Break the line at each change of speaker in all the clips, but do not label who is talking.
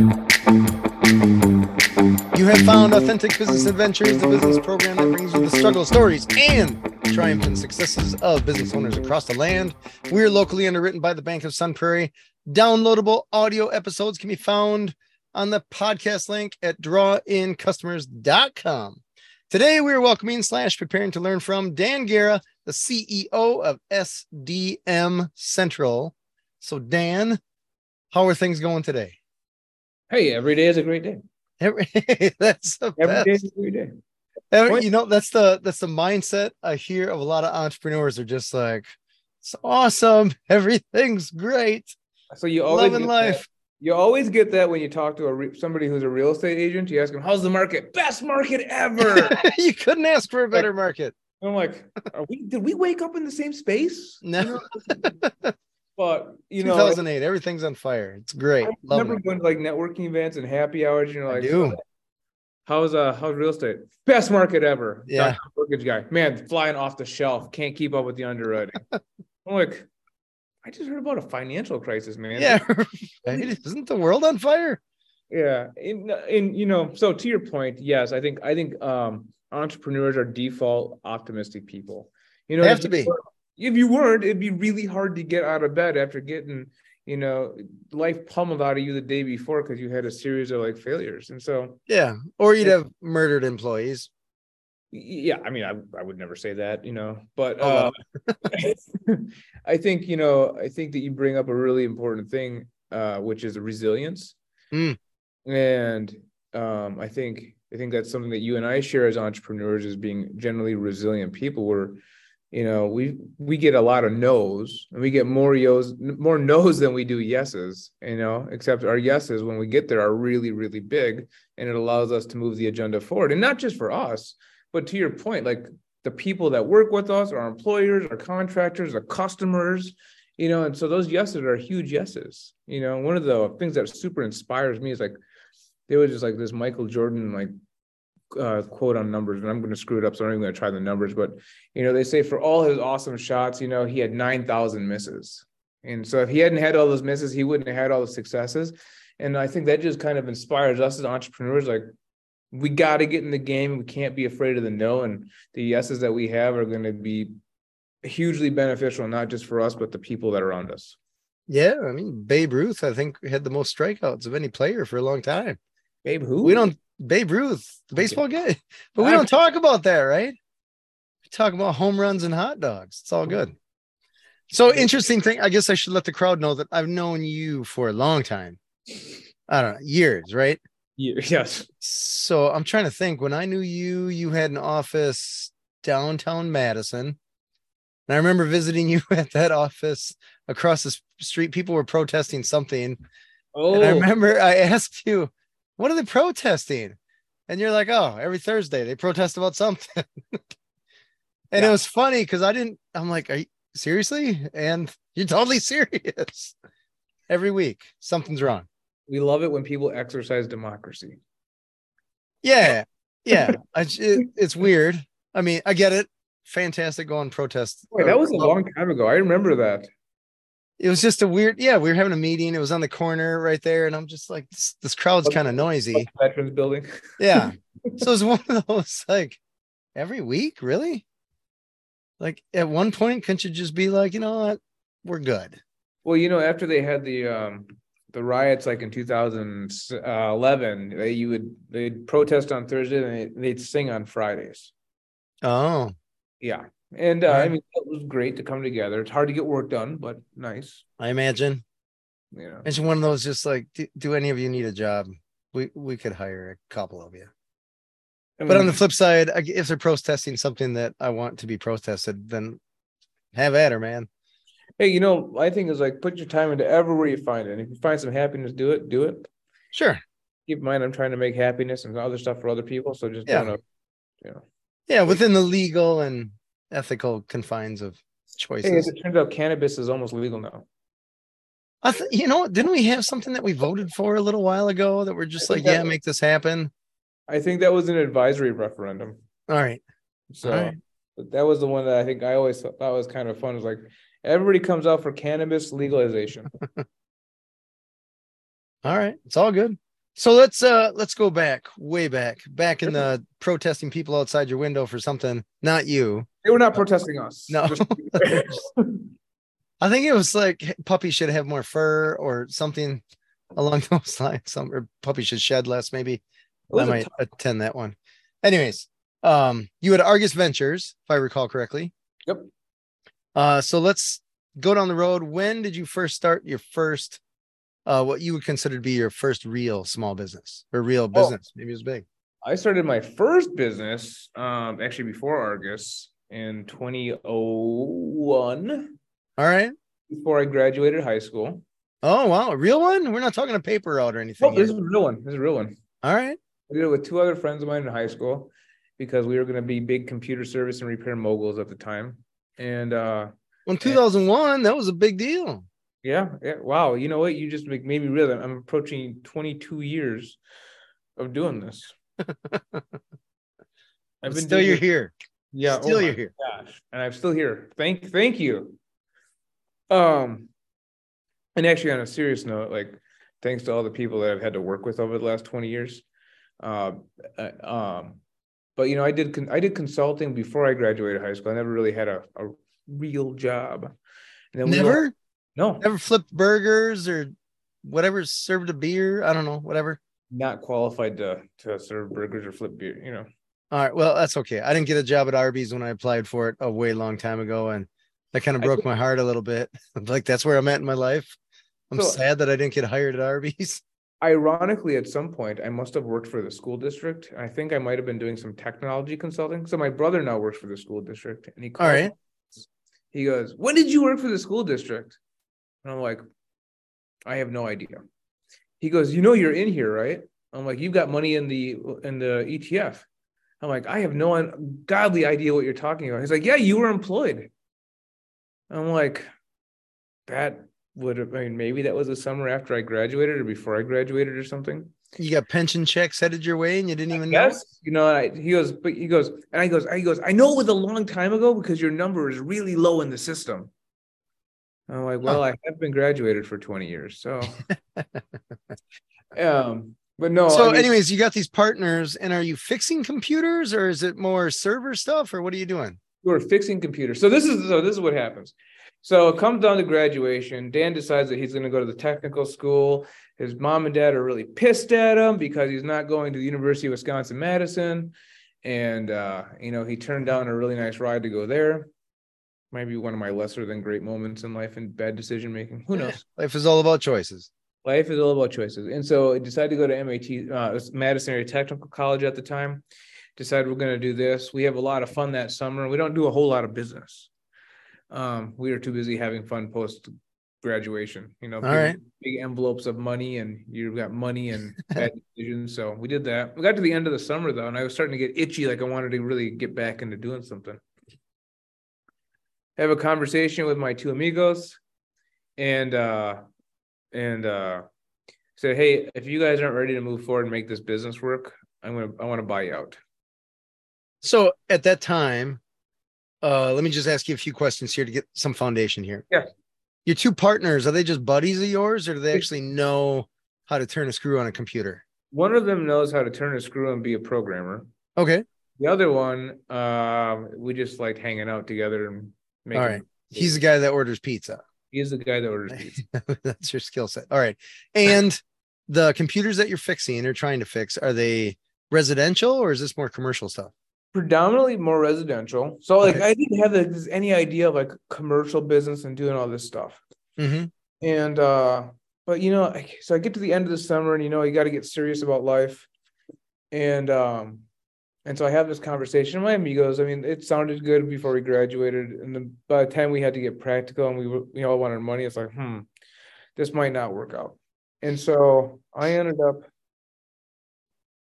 You have found Authentic Business Adventures, the business program that brings you the struggle stories and triumph and successes of business owners across the land. We're locally underwritten by the Bank of Sun Prairie. Downloadable audio episodes can be found on the podcast link at drawincustomers.com. Today, we are welcoming slash preparing to learn from Dan Guerra, the CEO of SDM Central. So, Dan, how are things going today?
Hey, every day is a great day.
Every, that's the
Every
best.
day is a great day.
Every- you know, that's the that's the mindset I hear of a lot of entrepreneurs are just like, it's awesome, everything's great,
So you always
loving
get
life.
That. You always get that when you talk to a re- somebody who's a real estate agent. You ask them, "How's the market? Best market ever."
you couldn't ask for a better market.
I'm like, Are we, "Did we wake up in the same space?"
No,
But you know,
2008, everything's on fire. It's great.
I
Love
remember
it.
going to like networking events and happy hours. You know,
I
like,
do.
how's uh how's real estate? Best market ever.
Yeah.
Mortgage guy, man, flying off the shelf. Can't keep up with the underwriting. I'm like, I just heard about a financial crisis, man.
Yeah, right? isn't the world on fire?
Yeah, in in you know, so to your point, yes, I think I think um entrepreneurs are default optimistic people. You know,
Have to be.
If you weren't, it'd be really hard to get out of bed after getting, you know, life pummeled out of you the day before because you had a series of like failures. And so,
Yeah, or you'd have murdered employees.
yeah, I mean, I I would never say that, you know, but
Oh,
uh, I think you know, I think that you bring up a really important thing, uh, which is resilience,
Mm.
and um, I think I think that's something that you and I share as entrepreneurs as being generally resilient people. Where you know we we get a lot of no's and we get more yos more no's than we do yeses you know except our yeses when we get there are really really big and it allows us to move the agenda forward. And not just for us but to your point like the people that work with us our employers our contractors our customers you know and so those yeses are huge yeses you know. One of the things that super inspires me is like there was just like this michael jordan like uh, quote on numbers, and I'm going to screw it up, so I'm not even going to try the numbers. But you know, they say for all his awesome shots, you know, he had nine thousand misses, and so if he hadn't had all those misses, he wouldn't have had all the successes. And I think that just kind of inspires us as entrepreneurs, like we got to get in the game. We can't be afraid of the no, and the yeses that we have are going to be hugely beneficial, not just for us, but the people that are around us.
Yeah, I mean Babe Ruth, I think had the most strikeouts of any player for a long time.
Babe, who
We don't Babe Ruth, the
Okay.
baseball guy, but we don't talk about that, right? We talk about home runs and hot dogs. It's all good. So interesting thing. I guess I should let the crowd know that I've known you for a long time. I don't know, years, right?
Yeah, yes.
So I'm trying to think. When I knew you, you had an office downtown Madison. And I remember visiting you at that office across the street. People were protesting something.
Oh,
And I remember I asked you, what are they protesting? And you're like, oh, every Thursday they protest about something. and it was funny because I didn't, I'm like, are you seriously? And you're totally serious. Every week, something's wrong.
we love it when people exercise democracy.
Yeah. Yeah. I, it, it's weird. I mean, I get it. Fantastic going protest.
Wait, that was a long time ago. I remember that.
It was just a weird, yeah. We were having a meeting. It was on the corner right there. And I'm just like, this, this crowd's kind of noisy.
Veterans Building.
Yeah. so it's one of those like every week, really? Like at one point, couldn't you just be like, you know what? We're good.
Well, you know, after they had the um the riots, like in 2011, they, you would they'd protest on Thursday and they, they'd sing on Fridays.
Oh,
Yeah, and uh, I mean, it was great to come together. It's hard to get work done, but nice.
I imagine.
You know,
It's one of those just like, do, do any of you need a job? We we could hire a couple of you.
I
But on the flip side, if they're protesting something that I want to be protested, then have at her, man.
hey, you know, my thing is like put your time into everywhere you find it. And if you find some happiness, do it. Do it.
Sure.
Keep in mind, I'm trying to make happiness and other stuff for other people. So just
Yeah.
don't, you know.
Yeah, within the legal and ethical confines of choices.
Hey, as it turns out, cannabis is almost legal now.
I th- you know? Didn't we have something that we voted for a little while ago that we're just like, yeah,
that-
make this happen?
I think that was an advisory referendum.
All right.
So
Alright.
that was the one that I think I always thought was kind of fun. Is like everybody comes out for cannabis legalization.
All right. It's all good. So let's uh let's go back, way back, back in the protesting people outside your window for something. Not you.
They were not protesting us.
No. I think it was like puppies should have more fur or something along those lines. Some or puppies should shed less, maybe. I might attend that one. Anyways, um, you had Argus Ventures, if I recall correctly.
Yep.
Uh, so let's go down the road. When did you first start your first, uh, what you would consider to be your first real small business or real business? Maybe it was big.
I started my first business um actually before Argus in 2001
All right.
before I graduated high school.
Oh wow, a real one? We're not talking a paper route or anything.
Oh, this is a real one. This is a real one.
All right.
I did it with two other friends of mine in high school because we were going to be big computer service and repair moguls at the time. And uh
Well, in 2001, that was a big deal.
Yeah, yeah, wow. You know what? You just make made me realize I'm approaching 22 years of doing this.
But still, you're here.
Yeah, oh
Still,
my
you're here.
gosh, and I'm still here. Thank, thank you. Um, and actually, on a serious note, like, thanks to all the people that I've had to work with over the last 20 years. Uh, uh, um, but you know, I did con- I did consulting before I graduated high school. I never really had a, a real job. And then we all-
Never,
no,
never flipped burgers or whatever, served a beer. I don't know, whatever.
not qualified to to serve burgers or flip beer. You know,
All right. Well, that's okay. I didn't get a job at Arby's when I applied for it a way long time ago. And that kind of broke
think-
my heart a little bit. like that's where I'm at in my life. I'm
So-
sad that I didn't get hired at Arby's.
ironically, at some point, I must have worked for the school district. I think I might have been doing some technology consulting. So my brother now works for the school district, and he
All
called
right.
me. He goes, "When did you work for the school district?" And I'm like, "I have no idea." He goes, "You know you're in here, right?" I'm like, "You've got money in the in the ETF." I'm like, "I have no ungodly idea what you're talking about." He's like, "Yeah, you were employed." I'm like, "That would have, I mean, maybe that was the summer after I graduated or before I graduated or something."
You got pension checks headed your way and you didn't even know.
Yes, you know, I, he goes, but he goes, and I goes, he goes, I know it was a long time ago because your number is really low in the system. I'm like, well, I have been graduated for 20 years, so. um, but no.
so,
I mean,
anyways, you got these partners, and are you fixing computers or is it more server stuff or what are you doing?
We're fixing computers. So this is so this is what happens. So it comes down to graduation. Dan decides that he's going to go to the technical school. His mom and dad are really pissed at him because he's not going to the University of Wisconsin Madison, and uh, you know he turned down a really nice ride to go there. Might be one of my lesser than great moments in life and bad decision making. Who knows?
Life is all about choices.
life is all about choices. And so I decided to go to MAT, uh, Madison Area Technical College at the time. Decided we're going to do this. We have a lot of fun that summer. We don't do a whole lot of business. Um, we are too busy having fun post graduation. You know,
All
big,
right.
big envelopes of money, and you've got money and bad decisions. So we did that. We got to the end of the summer though, and I was starting to get itchy, like I wanted to really get back into doing something. Have a conversation with my two amigos, and uh, and uh, said, "Hey, if you guys aren't ready to move forward and make this business work, I'm gonna I want to buy you out."
So at that time, uh, let me just ask you a few questions here to get some foundation here.
Yeah.
Your two partners, are they just buddies of yours or do they actually know how to turn a screw on a computer?
One of them knows how to turn a screw and be a programmer.
Okay.
The other one, um, we just like hanging out together and making.
All right. He's the guy that orders pizza.
He's the guy that orders pizza.
That's your skill set. All right. And the computers that you're fixing or trying to fix, are they residential or is this more commercial stuff?
Predominantly more residential. So like
Okay.
I didn't have any idea of like commercial business and doing all this stuff.
Mm-hmm.
And uh, but you know, so I get to the end of the summer, and you know, you got to get serious about life. And um, and so I have this conversation with my amigos. I mean, it sounded good before we graduated, and then by the time we had to get practical and we were, we all wanted money, it's like, hmm, this might not work out. And so I ended up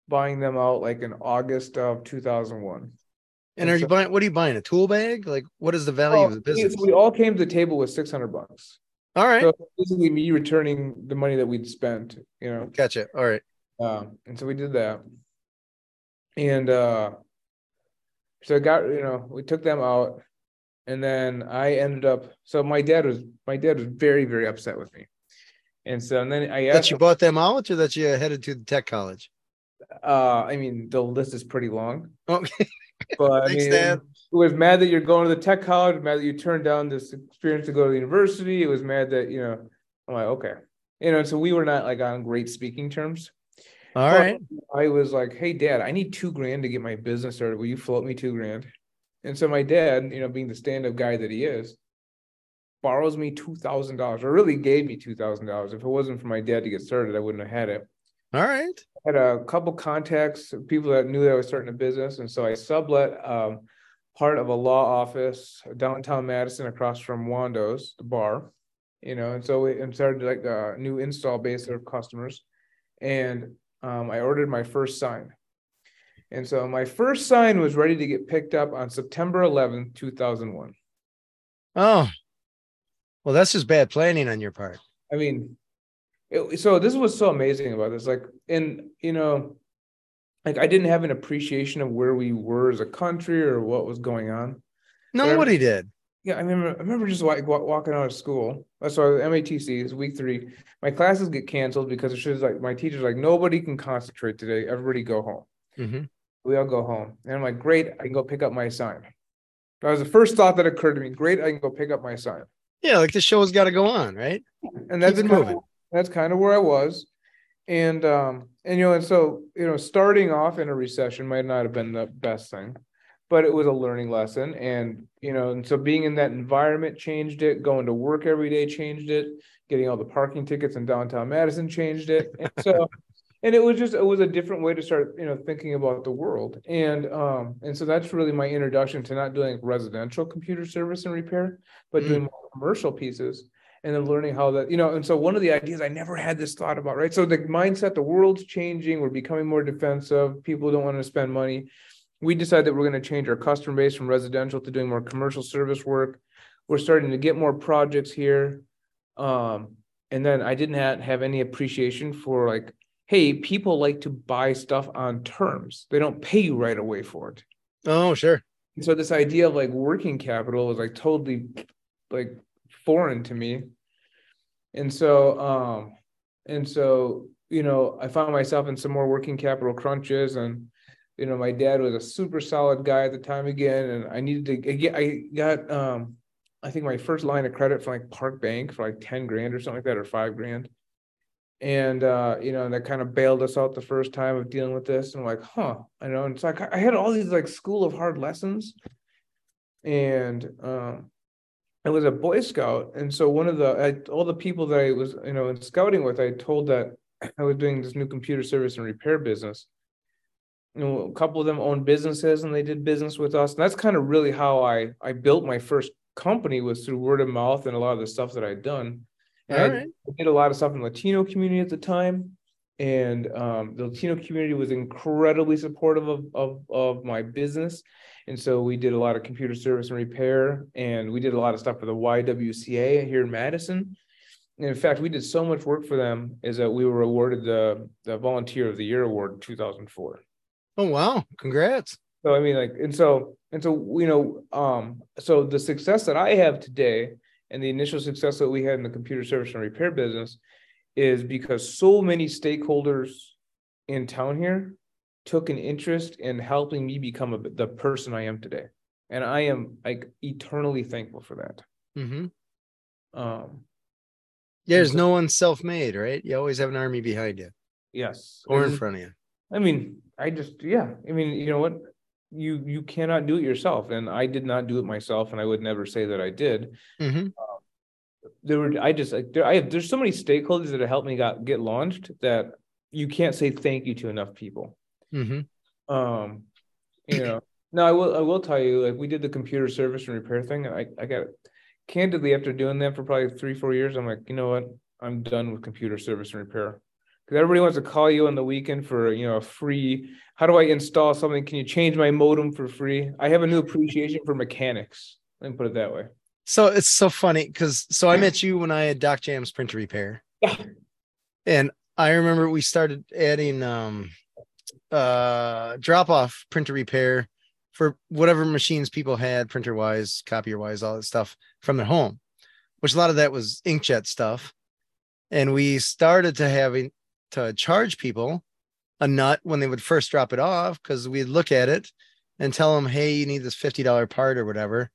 buying them out like in August of 2001.
And are you buying, what are you buying? A tool bag? Like what is the value of the
Oh,
business?
we all came to the table with 600 bucks.
All right.
So basically, me returning the money that we'd spent, you know.
Gotcha. All right.
Um, and so we did that. And uh so I got, you know, we took them out and then I ended up so my dad was my dad was very, very upset with me. And so and then I
That
asked
you bought them out or that you headed to the tech college?
uh I mean the list is pretty long.
Okay.
But I mean
Dad.
it was mad that you're going to the tech college, mad that you turned down this experience to go to the university. It was mad that, you know, I'm like, okay. You know, so we were not like on great speaking terms.
All
But
right.
I was like, hey dad, I need two grand to get my business started. Will you float me two grand? And so my dad, you know, being the stand-up guy that he is, borrows me two thousand dollars, or really gave me two thousand dollars. If it wasn't for my dad to get started, I wouldn't have had it.
All right.
I had a couple contacts, people that knew that I was starting a business, and so I sublet um, part of a law office downtown Madison across from Wando's, the bar. You know, and so we and started like a new install base of customers, and um, I ordered my first sign. And so my first sign was ready to get picked up on September 11th, 2001.
Oh, well, that's just bad planning on your part.
I mean, it, so this was so amazing about this. Like, and you know, like I didn't have an appreciation of where we were as a country or what was going on.
Nobody did.
Yeah, I remember. I remember just like walking out of school. That's why MATC is week three. My classes get canceled because it's just like my teacher's like nobody can concentrate today. Everybody go home.
hmm
We all go home, and I'm like, great. I can go pick up my sign. That was the first thought that occurred to me. Great, I can go pick up my sign.
Yeah, like the show's got to go on, right?
and that's kind
moving.
Of, that's kind of where I was, and um, and you know, and so you know, starting off in a recession might not have been the best thing, but it was a learning lesson, and you know, and so being in that environment changed it. Going to work every day changed it. Getting all the parking tickets in downtown Madison changed it, and so. And it was just it was a different way to start, you know, thinking about the world, and um, and so that's really my introduction to not doing residential computer service and repair, but
Mm.
doing more commercial pieces and then learning how that you know and so one of the ideas i never had this thought about right so the mindset the world's changing we're becoming more defensive people don't want to spend money we decided that we're going to change our customer base from residential to doing more commercial service work we're starting to get more projects here um and then i didn't have, have any appreciation for like hey people like to buy stuff on terms they don't pay you right away for it
Oh, sure.
and so this idea of like working capital was like totally like foreign to me. And so um and so you know I found myself in some more working capital crunches and you know my dad was a super solid guy at the time again and I needed to get I got um I think my first line of credit from like Park Bank for like 10 grand or something like that or 5 grand. And uh, you know, and that kind of bailed us out the first time of dealing with this. And I'm like, huh, I know. And it's like I had all these like school of hard lessons. And um I was a Boy Scout. And so one of the I, all the people that I was, you know, in scouting with, I told that I was doing this new computer service and repair business. You know, a couple of them owned businesses and they did business with us. And that's kind of really how I I built my first company was through word of mouth and a lot of the stuff that I'd done. And I-
right.
I did a lot of stuff in the Latino community at the time. And um, the Latino community was incredibly supportive of, of, of my business. And so we did a lot of computer service and repair, and we did a lot of stuff for the YWCA here in Madison. And in fact, we did so much work for them is that we were awarded the, the Volunteer of the Year Award in 2004.
Oh, wow. Congrats.
So I mean, like, and so and so you know, um, so the success that I have today and the initial success that we had in the computer service and repair business is because so many stakeholders in town here took an interest in helping me become a, the person I am today, and I am like eternally thankful for that.
hmm
Um,
there's no one self-made, right? You always have an army behind you
yes,
or in front of you.
I mean, I just yeah. I mean, you know what? You you cannot do it yourself, and I did not do it myself, and I would never say that I did.
hmm
there were I just like there I have there's so many stakeholders that have helped me got get launched that you can't say thank you to enough people.
hmm
Um, you know, no, I will I will tell you, like we did the computer service and repair thing. and I I got candidly after doing that for probably three, four years, I'm like, you know what? I'm done with computer service and repair. Because everybody wants to call you on the weekend for you know a free. How do I install something? Can you change my modem for free? I have a new appreciation for mechanics. Let me put it that way.
So it's so funny because so I met you when I had Doc Jam's printer repair.
Yeah.
And I remember we started adding um uh drop off printer repair for whatever machines people had, printer wise, copier wise, all that stuff from their home, which a lot of that was inkjet stuff. and we started to having to charge people a nut when they would first drop it off because we'd look at it and tell them, hey, you need this $50 part or whatever.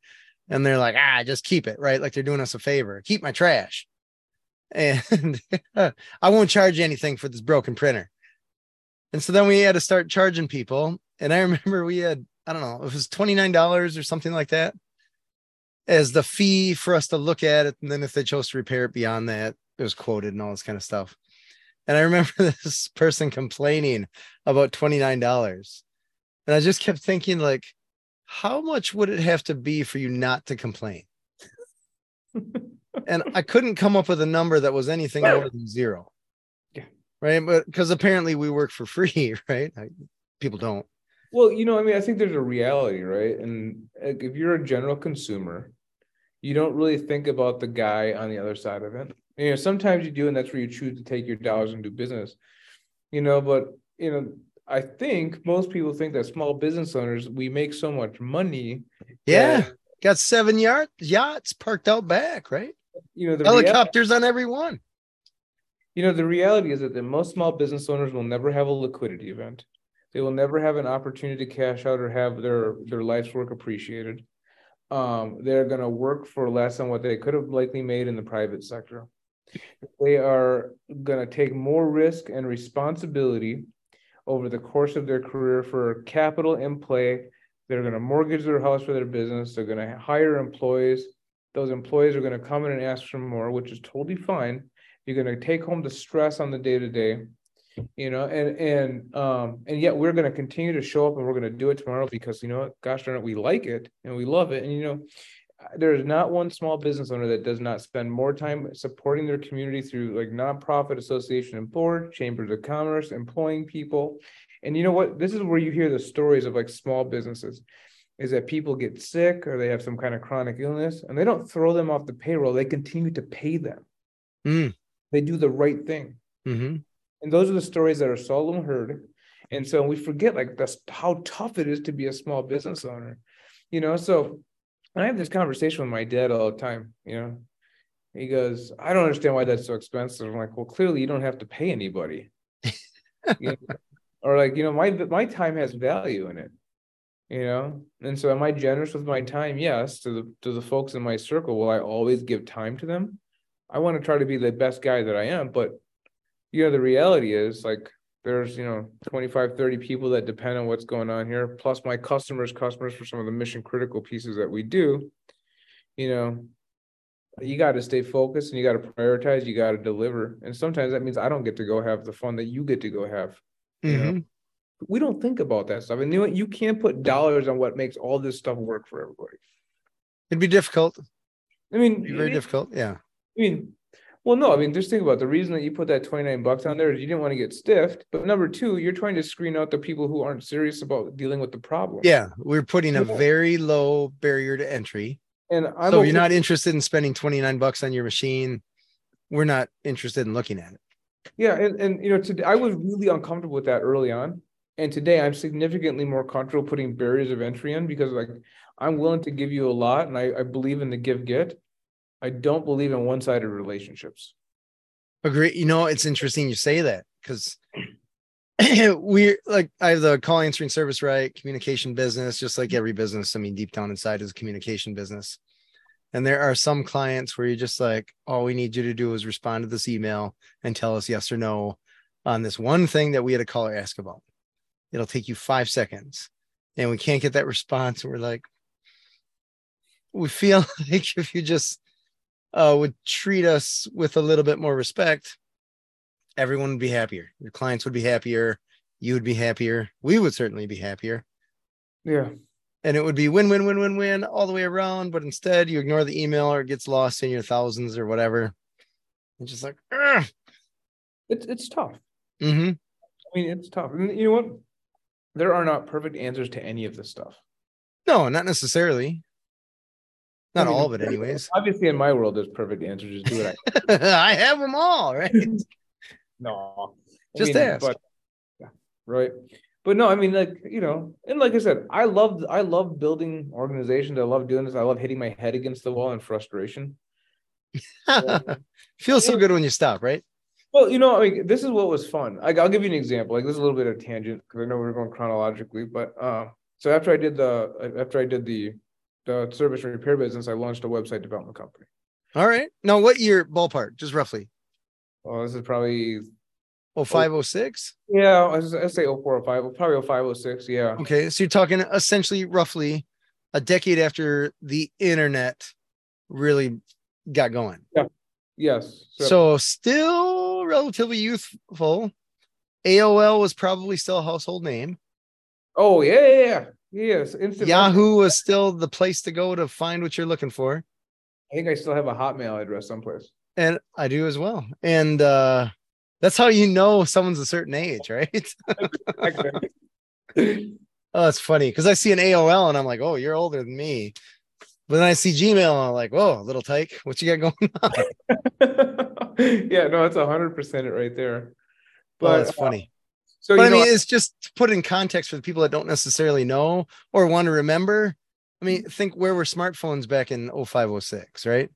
And they're like, ah, just keep it, right? Like they're doing us a favor. Keep my trash. And I won't charge anything for this broken printer. And so then we had to start charging people. And I remember we had, I don't know, it was $29 or something like that as the fee for us to look at it. And then if they chose to repair it beyond that, it was quoted and all this kind of stuff. And I remember this person complaining about $29. And I just kept thinking, like, how much would it have to be for you not to complain? and I couldn't come up with a number that was anything more than zero.
Yeah.
Right. But because apparently we work for free, right? I, people don't.
Well, you know, I mean, I think there's a reality, right? And if you're a general consumer, you don't really think about the guy on the other side of it. You know, sometimes you do, and that's where you choose to take your dollars and do business. You know, but you know, I think most people think that small business owners we make so much money.
Yeah, got seven yard yachts parked out back, right?
You know, the
helicopters on every one.
You know, the reality is that the most small business owners will never have a liquidity event. They will never have an opportunity to cash out or have their their life's work appreciated. Um, they're going to work for less than what they could have likely made in the private sector. They are going to take more risk and responsibility over the course of their career for capital in play. They're going to mortgage their house for their business. They're going to hire employees. Those employees are going to come in and ask for more, which is totally fine. You're going to take home the stress on the day to day, you know, and and um and yet we're going to continue to show up and we're going to do it tomorrow because you know what, gosh darn it, we like it and we love it, and you know, there is not one small business owner that does not spend more time supporting their community through like nonprofit association and board, chambers of commerce, employing people. And you know what? This is where you hear the stories of like small businesses is that people get sick or they have some kind of chronic illness and they don't throw them off the payroll. They continue to pay them.
Mm.
They do the right thing.
Mm-hmm.
And those are the stories that are seldom heard. And so we forget like that's how tough it is to be a small business owner. You know, so I have this conversation with my dad all the time, you know. He goes, I don't understand why that's so expensive. I'm like, well, clearly you don't have to pay anybody. you know? Or like, you know, my my time has value in it. You know, and so am I generous with my time? Yes, to the to the folks in my circle. Will I always give time to them? I want to try to be the best guy that I am, but you know, the reality is like there's you know 25 30 people that depend on what's going on here plus my customers customers for some of the mission critical pieces that we do you know you got to stay focused and you got to prioritize you got to deliver. And sometimes that means i don't get to go have the fun that you get to go have
mm-hmm. you know? Mm-hmm.
we don't think about that stuff. And you know what? You can't put dollars on what makes all this stuff work for everybody.
It'd be difficult.
I mean
very it, difficult yeah.
I mean well, no, I mean, just think about it. the reason that you put that 29 bucks on there is you didn't want to get stiffed. But number two, you're trying to screen out the people who aren't serious about dealing with the problem.
Yeah, we're putting a very low barrier to entry.
And I'm
so okay. you're not interested in spending 29 bucks on your machine. We're not interested in looking at it.
Yeah, and, and you know, today I was really uncomfortable with that early on. And today I'm significantly more comfortable putting barriers of entry in because like I'm willing to give you a lot and I, I believe in the give get I don't believe in one sided relationships.
Agree. You know, it's interesting you say that because we're like I have the call answering service, right? Communication business, just like every business. I mean, deep down inside is a communication business. And there are some clients where you're just like, all we need you to do is respond to this email and tell us yes or no on this one thing that we had a caller ask about. It'll take you five seconds. And we can't get that response. And we're like, we feel like if you just uh, would treat us with a little bit more respect, everyone would be happier. Your clients would be happier. You would be happier. We would certainly be happier.
Yeah.
And it would be win, win, win, win, win all the way around. But instead, you ignore the email or it gets lost in your thousands or whatever. It's just like, Ugh.
it's it's tough.
Mm-hmm.
I mean, it's tough. And you know what? There are not perfect answers to any of this stuff.
No, not necessarily. Not all of it, anyways.
Obviously, in my world, there's perfect answers. Just do it.
I, I have them all, right?
no,
I just mean, ask.
But, yeah, right. But no, I mean, like you know, and like I said, I love I love building organizations. I love doing this. I love hitting my head against the wall in frustration.
Feels so good when you stop, right?
Well, you know, I mean, this is what was fun. I, will give you an example. Like this is a little bit of tangent because I know we're going chronologically, but uh, so after I did the after I did the the service and repair business, I launched a website development company.
All right. Now, what year ballpark, just roughly?
Well, this is probably
0506.
Yeah, I say oh four oh five. Probably oh five oh six. Yeah.
Okay, so you're talking essentially roughly a decade after the internet really got going.
Yeah. Yes.
So, so still relatively youthful. AOL was probably still a household name.
Oh yeah, yeah, yeah. Yes.
Instant Yahoo was still the place to go to find what you're looking for.
I think I still have a Hotmail address someplace.
And I do as well. And uh that's how you know someone's a certain age, right? oh, it's funny because I see an AOL and I'm like, oh, you're older than me. But then I see Gmail and I'm like, whoa, little tyke, what you got going
on? yeah, no, it's hundred percent it right there.
Oh, but oh, that's funny. Uh, so but I mean, it's just to put in context for the people that don't necessarily know or want to remember. I mean, think where were smartphones back in 0506, right?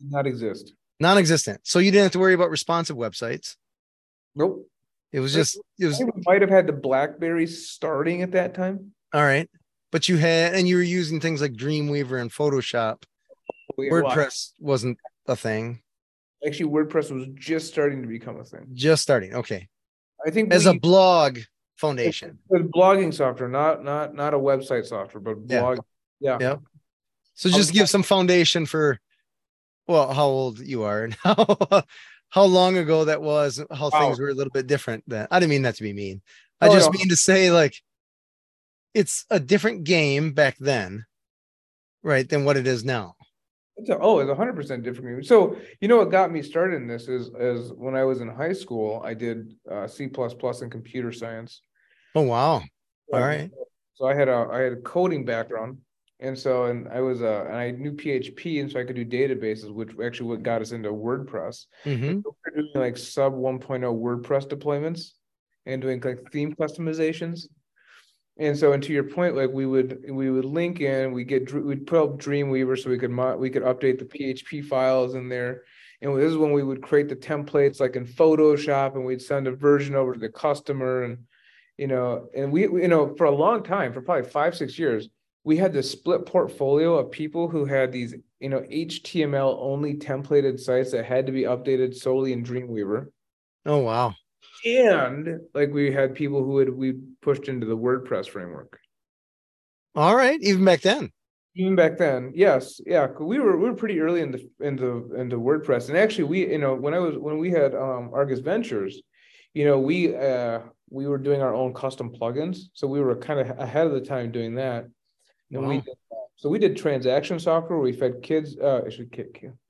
Not exist.
Non-existent. So you didn't have to worry about responsive websites.
Nope.
It was just it was
might have had the Blackberry starting at that time.
All right but you had and you were using things like Dreamweaver and Photoshop. Oh, yeah, WordPress well, wasn't a thing.
Actually, WordPress was just starting to become a thing.
Just starting. Okay.
I think
as we, a blog foundation.
blogging software, not not not a website software, but blog. Yeah.
Yeah. So just give some foundation for well, how old you are and how how long ago that was, how wow. things were a little bit different then. I didn't mean that to be mean. I oh, just no. mean to say like it's a different game back then, right, than what it is now.
It's a, oh, it's a hundred percent different. So you know what got me started in this is is when I was in high school, I did uh, C plus plus in computer science.
Oh wow! All right.
So I had a I had a coding background, and so and I was uh and I knew PHP, and so I could do databases, which actually what got us into WordPress.
Mm-hmm.
So we doing like sub 1.0 WordPress deployments and doing like theme customizations and so and to your point like we would we would link in we get we'd put up dreamweaver so we could we could update the php files in there. And this is when we would create the templates like in photoshop and we'd send a version over to the customer and you know and we you know for a long time for probably five six years we had this split portfolio of people who had these you know html only templated sites that had to be updated solely in dreamweaver.
Oh wow
and like we had people who had we pushed into the WordPress framework.
All right, even back then.
Even back then, yes, yeah, we were we were pretty early in the into into WordPress, and actually, we you know when I was when we had um, Argus Ventures, you know we uh we were doing our own custom plugins, so we were kind of ahead of the time doing that. And wow. we did, so we did transaction software. We fed kids, uh, actually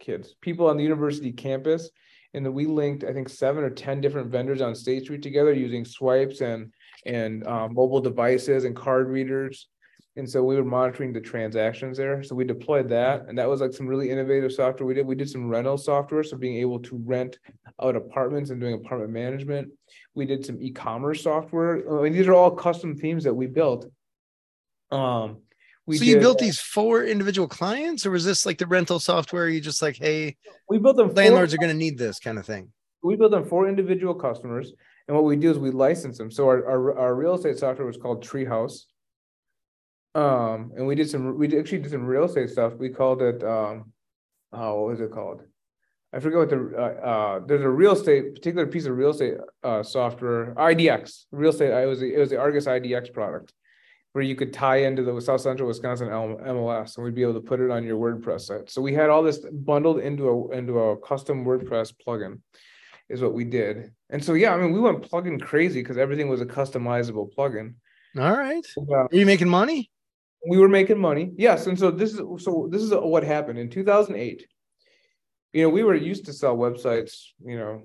kids, people on the university campus and then we linked I think seven or ten different vendors on State Street together using swipes and and uh, mobile devices and card readers. And so we were monitoring the transactions there. So we deployed that, and that was like some really innovative software we did. We did some rental software, so being able to rent out apartments and doing apartment management. We did some e-commerce software. I mean, these are all custom themes that we built. Um,
we so you built these four individual clients, or was this like the rental software? You just like, hey,
we built them.
Landlords for, are going to need this kind of thing.
We built them for individual customers, and what we do is we license them. So our our, our real estate software was called Treehouse, um, and we did some. We actually did some real estate stuff. We called it. Um, oh, what was it called? I forget what the uh, uh, there's a real estate particular piece of real estate uh, software IDX real estate. It was it was the Argus IDX product where you could tie into the South Central Wisconsin MLS and we'd be able to put it on your WordPress site. So we had all this bundled into a into a custom WordPress plugin is what we did. And so yeah, I mean we went plugin crazy because everything was a customizable plugin.
All right. Uh, Are you making money?
We were making money. Yes, and so this is so this is what happened in 2008. You know, we were used to sell websites, you know,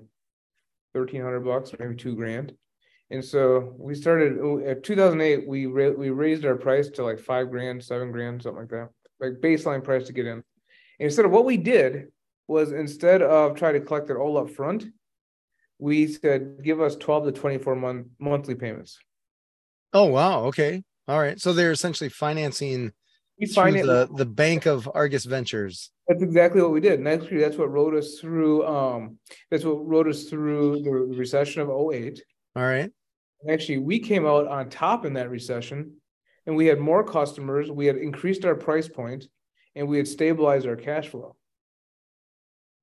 1300 bucks, maybe 2 grand and so we started at 2008. We ra- we raised our price to like five grand, seven grand, something like that, like baseline price to get in. And instead of what we did was instead of try to collect it all up front, we said give us 12 to 24 month monthly payments.
Oh wow, okay, all right. So they're essentially financing
we
the, the bank of Argus Ventures.
That's exactly what we did. And actually, that's what rode us through. Um, that's what rode us through the recession of 08.
All right.
Actually, we came out on top in that recession, and we had more customers. We had increased our price point, and we had stabilized our cash flow.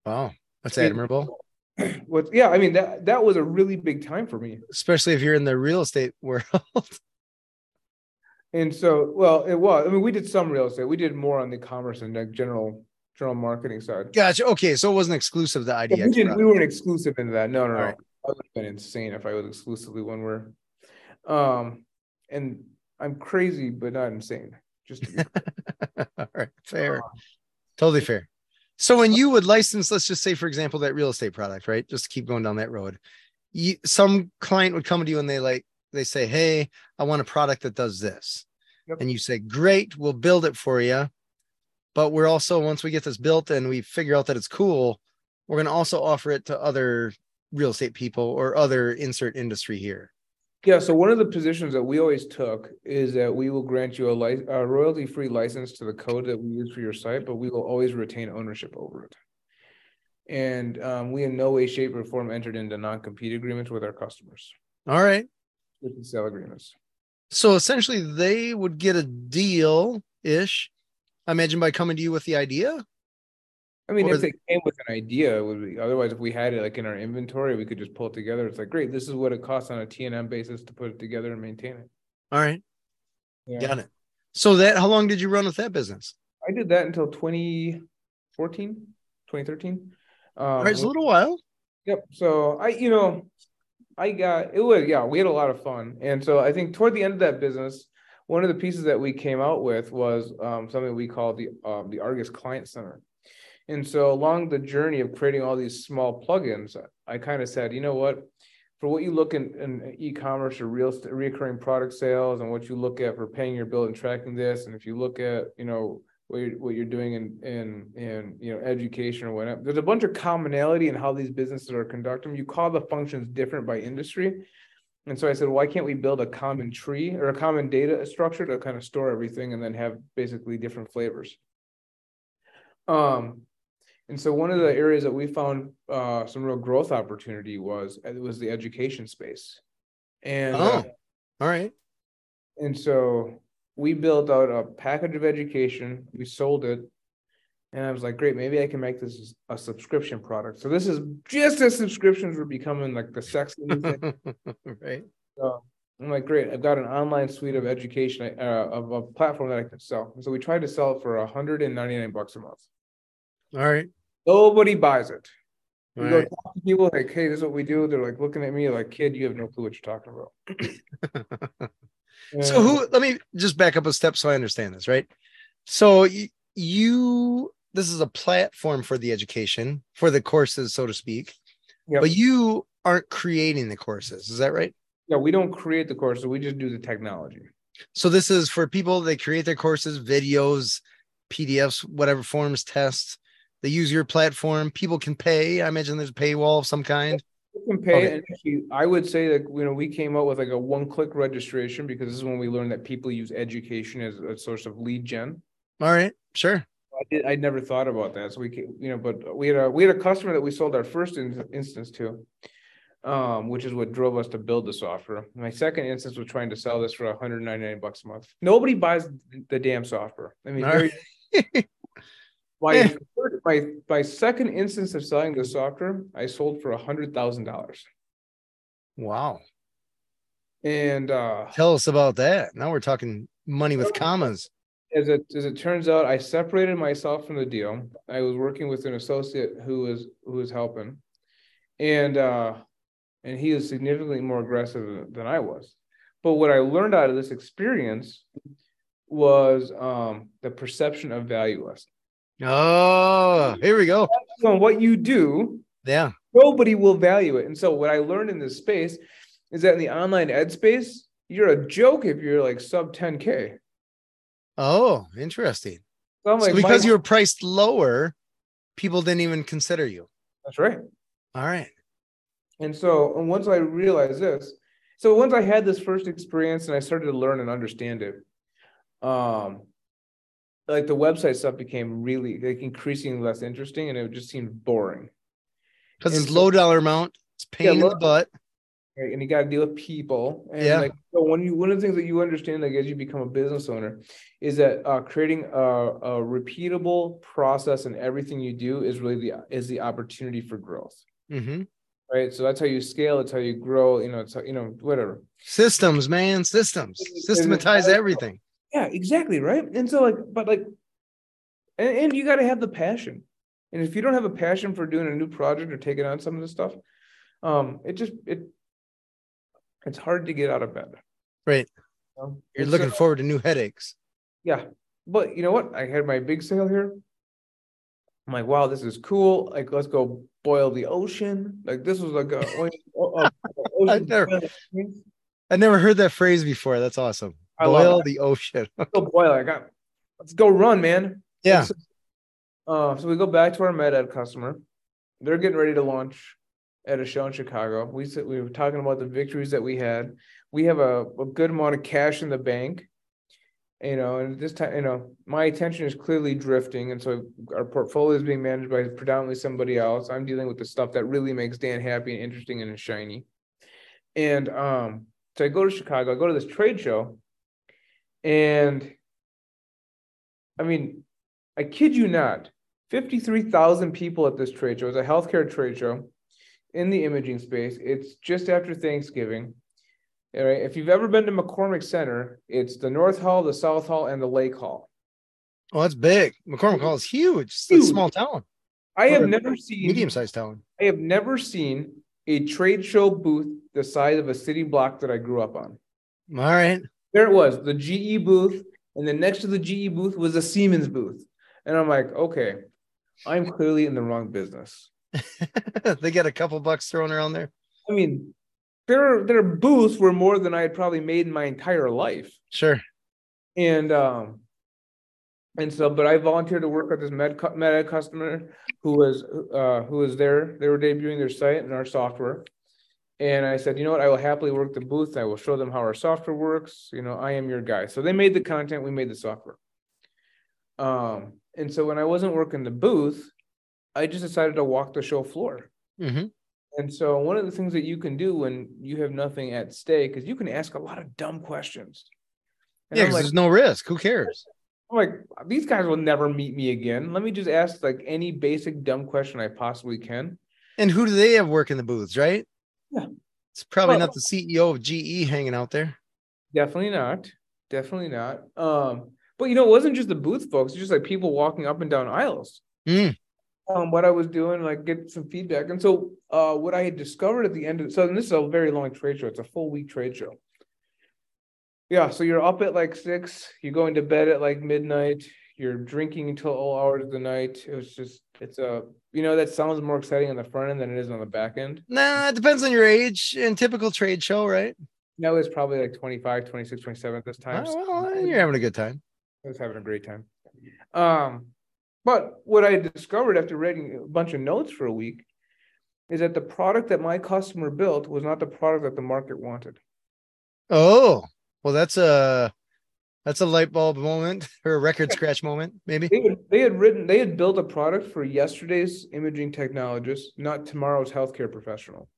Wow. That's admirable.
What? Yeah, I mean that that was a really big time for me.
Especially if you're in the real estate world.
And so, well, it was. I mean, we did some real estate. We did more on the commerce and like general general marketing side.
gotcha. Okay. So it wasn't exclusive to
Yeah,
IDX.
we, didn't, we weren't exclusive into that. No, no, no.
Alright.
Would have been insane if I was exclusively one word. um, and I'm crazy but not insane. Just to be
All right. Fair. Totally fair. So when you would license, let's just say, for example, that real estate product, right? Just keep going down that road. You, some client would come to you and they like, they say, Hey, I want a product that does this.
Yep.
And you say, Great, we'll build it for you. But we're also, once we get this built and we figure out that it's cool, we're going to also offer it to other real estate people or other insert industry here.
Yeah, so one of the positions that we always took is that we will grant you a, li- a royalty-free license to the code that we use for your site, but we will always retain ownership over it. And um, we in no way, shape, or form entered into non-compete agreements with our customers,
All right.
with the sale agreements.
So essentially, they would get a deal ish. I imagine by coming to you with the idea.
I mean,
Or
if they came with an idea, it would be, otherwise, if we had it like in our inventory, we could just pull it together. It's like, great, this is what it costs on a T and M basis to put it together and maintain it.
All right.
Yeah.
Got it. So that how long did you run with that business?
I did that until 2014, 2013. Um,
All right, it's a little while.
Yep. So I, you know, I got it was yeah, we had a lot of fun, and so I think toward the end of that business, one of the pieces that we came out with was um, something we called the um, the Argus Client Center. And so along the journey of creating all these small plugins, I kind of said, you know what, for what you look in, in e-commerce or real estate, recurring product sales, and what you look at for paying your bill and tracking this, and if you look at, you know, what you're, what you're doing in in in you know education or whatever. There's a bunch of commonality in how these businesses are conducted. You call the functions different by industry. And so I said, why can't we build a common tree or a common data structure to kind of store everything and then have basically different flavors? Um, and so one of the areas that we found uh, some real growth opportunity was it was the education space. And uh,
Oh, all right.
and so we built out a package of education, we sold it. And I was like, great, maybe I can make this a subscription product. So this is just as subscriptions were becoming like the sexy thing.
right.
So I'm like, great, I've got an online suite of education, uh, of a platform that I can sell. And so we tried to sell it for 199 bucks a month.
All right.
Nobody buys it.
All
We go
right.
talk to people like, hey, this is what we do. They're like looking at me like, kid, you have no clue what you're talking about.
So who let me just back up a step so I understand this, right? So y- you this is a platform for the education, for the courses, so to speak.
Yep.
But you aren't creating the courses, is that right?
Yeah, we don't create the courses, we just do the technology.
So this is for people they create their courses, videos, PDFs, whatever forms, tests. They use your platform. People can pay. I imagine there's a paywall of some kind.
You can pay,
Okay.
and actually, I would say that, you know, we came up with like a one-click registration because this is when we learned that people use education as a source of lead gen.
All right, sure.
I did, I never thought about that, so we, you know, but we had a, we had a customer that we sold our first in- instance to. Um, which is what drove us to build the software. My second instance was trying to sell this for hundred ninety-nine bucks a month. Nobody buys the damn software. I mean, very, my, my, my second instance of selling the software, I sold for a hundred thousand dollars.
Wow.
And uh
Tell us about that. Now we're talking money with commas.
as it as it turns out, I separated myself from the deal. I was working with an associate who was who was helping. And uh and he is significantly more aggressive than I was. But what I learned out of this experience was um the perception of value lesson.
Oh, here we go.
On what you do,
Yeah.
nobody will value it. And so what I learned in this space is that in the online ed space, you're a joke if you're like sub 10k.
Oh, interesting.
So I'm
So because you were priced lower, people didn't even consider you.
that's right.
All right.
And so, and once I realized this, so once I had this first experience and I started to learn and understand it, um, like the website stuff became really like increasingly less interesting and it just seemed boring.
Because it's
so-
low dollar amount. It's pain
Yeah,
in the butt.
right? And you got to deal with people. And
Yeah.
like so when you one of the things that you understand, like as you become a business owner, is that uh, creating a, a repeatable process and everything you do is really the is the opportunity for growth,
hmm
right? So that's how you scale. It's how you grow. You know, it's how, you know whatever.
Systems, man, systems. Systematize everything.
Yeah, exactly, right. And so like, but like, and, and you got to have the passion. And if you don't have a passion for doing a new project or taking on some of this stuff, um, it just it it's hard to get out of bed.
Right.
You know?
You're looking
so-
forward to new headaches.
Yeah, but you know what? I had my big sale here. I'm like, wow, this is cool. Like, let's go boil the ocean. Like, this was like a, a- a- ocean
never- I never heard that phrase before. That's awesome.
I
Boil the ocean.
Let's go boil. I got. Let's go run, man.
Yeah.
So- Uh, so we go back to our MedEd customer. They're getting ready to launch at a show in Chicago. We said we were talking about the victories that we had. We have a, a good amount of cash in the bank. You know, and this time, you know, my attention is clearly drifting, and so our portfolio is being managed by predominantly somebody else. I'm dealing with the stuff that really makes Dan happy and interesting and shiny. And um, so I go to Chicago. I go to this trade show, and I mean, I kid you not, 53,000 people at this trade show. It's a healthcare trade show in the imaging space. It's just after Thanksgiving. All right. If you've ever been to McCormick Center, it's the North Hall, the South Hall, and the Lake Hall.
Oh, that's big. McCormick Hall is huge. It's a small town,
I have never seen
medium sized town.
I have never seen a trade show booth the size of a city block that I grew up on.
All right.
There it was, the GE booth, and then next to the GE booth was a Siemens booth. And I'm like, okay, I'm clearly in the wrong business.
they get a couple bucks thrown around there.
I mean, their their booths were more than I had probably made in my entire life.
Sure.
And um and so but I volunteered to work with this med med customer who was uh who was there. They were debuting their site and our software. And I said, you know what, I will happily work the booth. I will show them how our software works. You know, I am your guy. So they made the content, we made the software. Um, and so when I wasn't working the booth, I just decided to walk the show floor.
hmm
And so one of the things that you can do when you have nothing at stake is you can ask a lot of dumb questions. And
Yeah,
like,
there's no risk. Who cares?
I'm like, these guys will never meet me again. Let me just ask like any basic dumb question I possibly can.
And who do they have working the booths, right?
Yeah.
It's probably
Well-
not the CEO of GE hanging out there.
Definitely not. Definitely not. Um, but you know, it wasn't just the booth folks, it's just like people walking up and down aisles.
Mm.
Um, what I was doing, like get some feedback. And so uh what I had discovered at the end of so and this is a very long trade show, it's a full week trade show. Yeah, so you're up at like six, you're going to bed at like midnight, you're drinking until all hours of the night. It was just it's a you know that sounds more exciting on the front end than it is on the back end.
Nah, it depends on your age and typical trade show, right?
no it's probably like 25, 26, 27 at this time.
Oh, well, you're having a good time.
I was having a great time. Um, but what I discovered after reading a bunch of notes for a week is that the product that my customer built was not the product that the market wanted.
Oh, well, that's a that's a light bulb moment or a record scratch moment, maybe.
They had, they had written, they had built a product for yesterday's imaging technologist, not tomorrow's healthcare professional.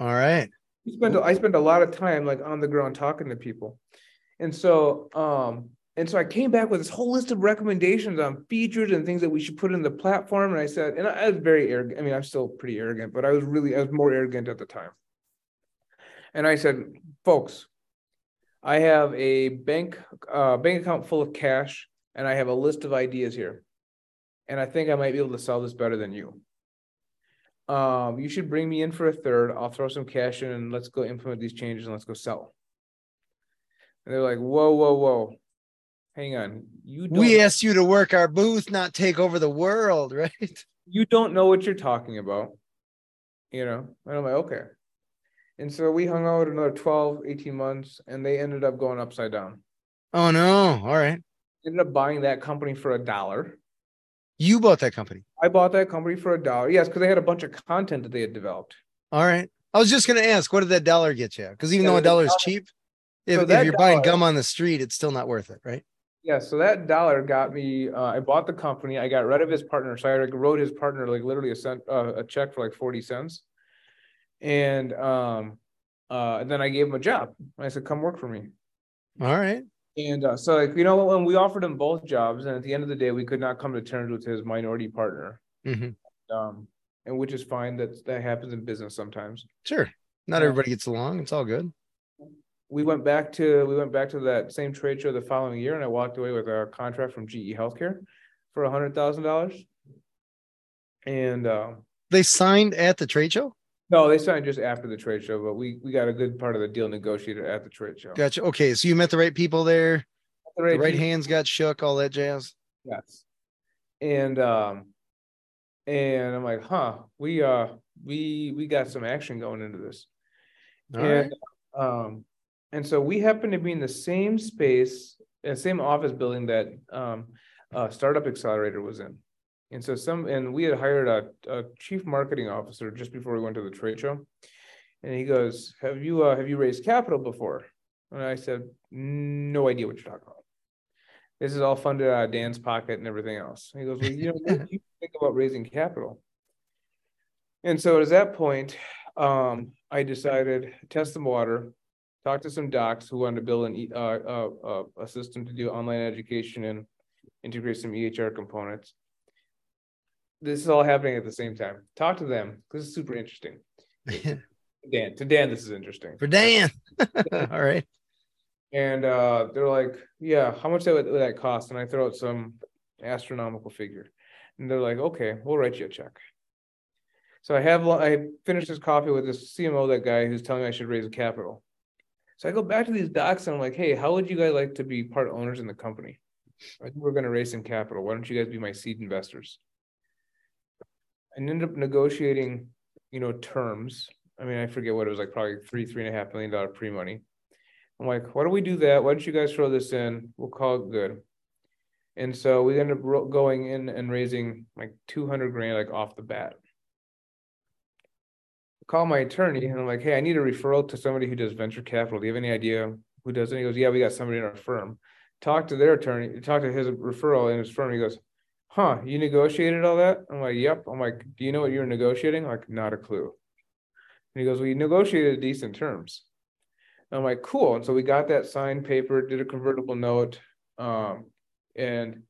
All right.
I spent I spent a lot of time like on the ground talking to people. And so um and so I came back with this whole list of recommendations on features and things that we should put in the platform. And I said, and I, I was very arrogant. I mean, I'm still pretty arrogant, but I was really I was more arrogant at the time. And I said, folks, I have a bank uh bank account full of cash and I have a list of ideas here. And I think I might be able to sell this better than you um, you should bring me in for a third. I'll throw some cash in and let's go implement these changes and let's go sell. And they're like, whoa, whoa, whoa. Hang on. You don't,
We asked you to work our booth, not take over the world, right?
you don't know what you're talking about. You know, and I'm like, okay. And so we hung out another 12, 18 months, and they ended up going upside down.
Oh no. All right.
Ended up buying that company for a dollar.
You bought that company.
I bought that company for a dollar. Yes, because they had a bunch of content that they had developed.
All right. I was just gonna ask, what did that dollar get you? Because even
Yeah,
though a dollar is cheap, if,
So
if you're buying
dollar-
gum on the street, it's still not worth it, right?
Yeah, so that dollar got me. Uh, I bought the company. I got rid of his partner, so I wrote his partner like literally a cent, uh, a check for like forty cents, and um, uh, and then I gave him a job. I said, "Come work for me."
All right.
And uh, so, like you know, when we offered him both jobs, and at the end of the day, we could not come to terms with his minority partner.
Mhm.
Um, and which is fine. That that happens in business sometimes.
Sure. Not everybody gets along. It's all good.
we went back to we went back to that same trade show the following year and I walked away with a contract from GE Healthcare for a hundred thousand dollars. And um
They signed at the trade show.
No, they signed just after the trade show, but we we got a good part of the deal negotiated at the trade show.
Gotcha. Okay, so you met the right people there.
The
The right hands got shook. All that jazz.
Yes. And um and I'm like, huh, we uh we we got some action going into this.
All right.
and um, and so we happen to be in the same space, uh, same office building that um, uh, Startup Accelerator was in. And so some, and we had hired a, a chief marketing officer just before we went to the trade show. And he goes, "Have you uh, have you raised capital before?" And I said, "No idea what you're talking about. This is all funded out of Dan's pocket and everything else." And he goes, "Well, you know, you think about raising capital?" And so at that point, um, I decided test the water, talk to some docs who wanted to build an uh, uh, uh, a system to do online education and integrate some EHR components. This is all happening at the same time. Talk to them. This is super interesting. Dan, to Dan, this is interesting.
For Dan. all right.
And uh, they're like, "Yeah, how much that would would that cost?" And I throw out some astronomical figure, and they're like, "Okay, we'll write you a check." So I have I finished this coffee with this CMO, that guy who's telling me I should raise a capital. So I go back to these docs and I'm like, "Hey, how would you guys like to be part owners in the company? I think we're going to raise some capital. Why don't you guys be my seed investors?" And ended up negotiating, you know, terms. I mean, I forget what it was like, probably three, three and a half million dollar pre money. I'm like, why don't we do that? Why don't you guys throw this in? We'll call it good. And so we ended up going in and raising like 200 grand, like off the bat. Call my attorney and I'm like, hey, I need a referral to somebody who does venture capital. Do you have any idea who does it? He goes, yeah, we got somebody in our firm. Talk to their attorney, talk to his referral in his firm. He goes, huh, you negotiated all that? I'm like, yep. I'm like, do you know what you're negotiating? I'm like, not a clue. And he goes, you negotiated decent terms. I'm like, cool. And so we got that signed paper, did a convertible note, um, and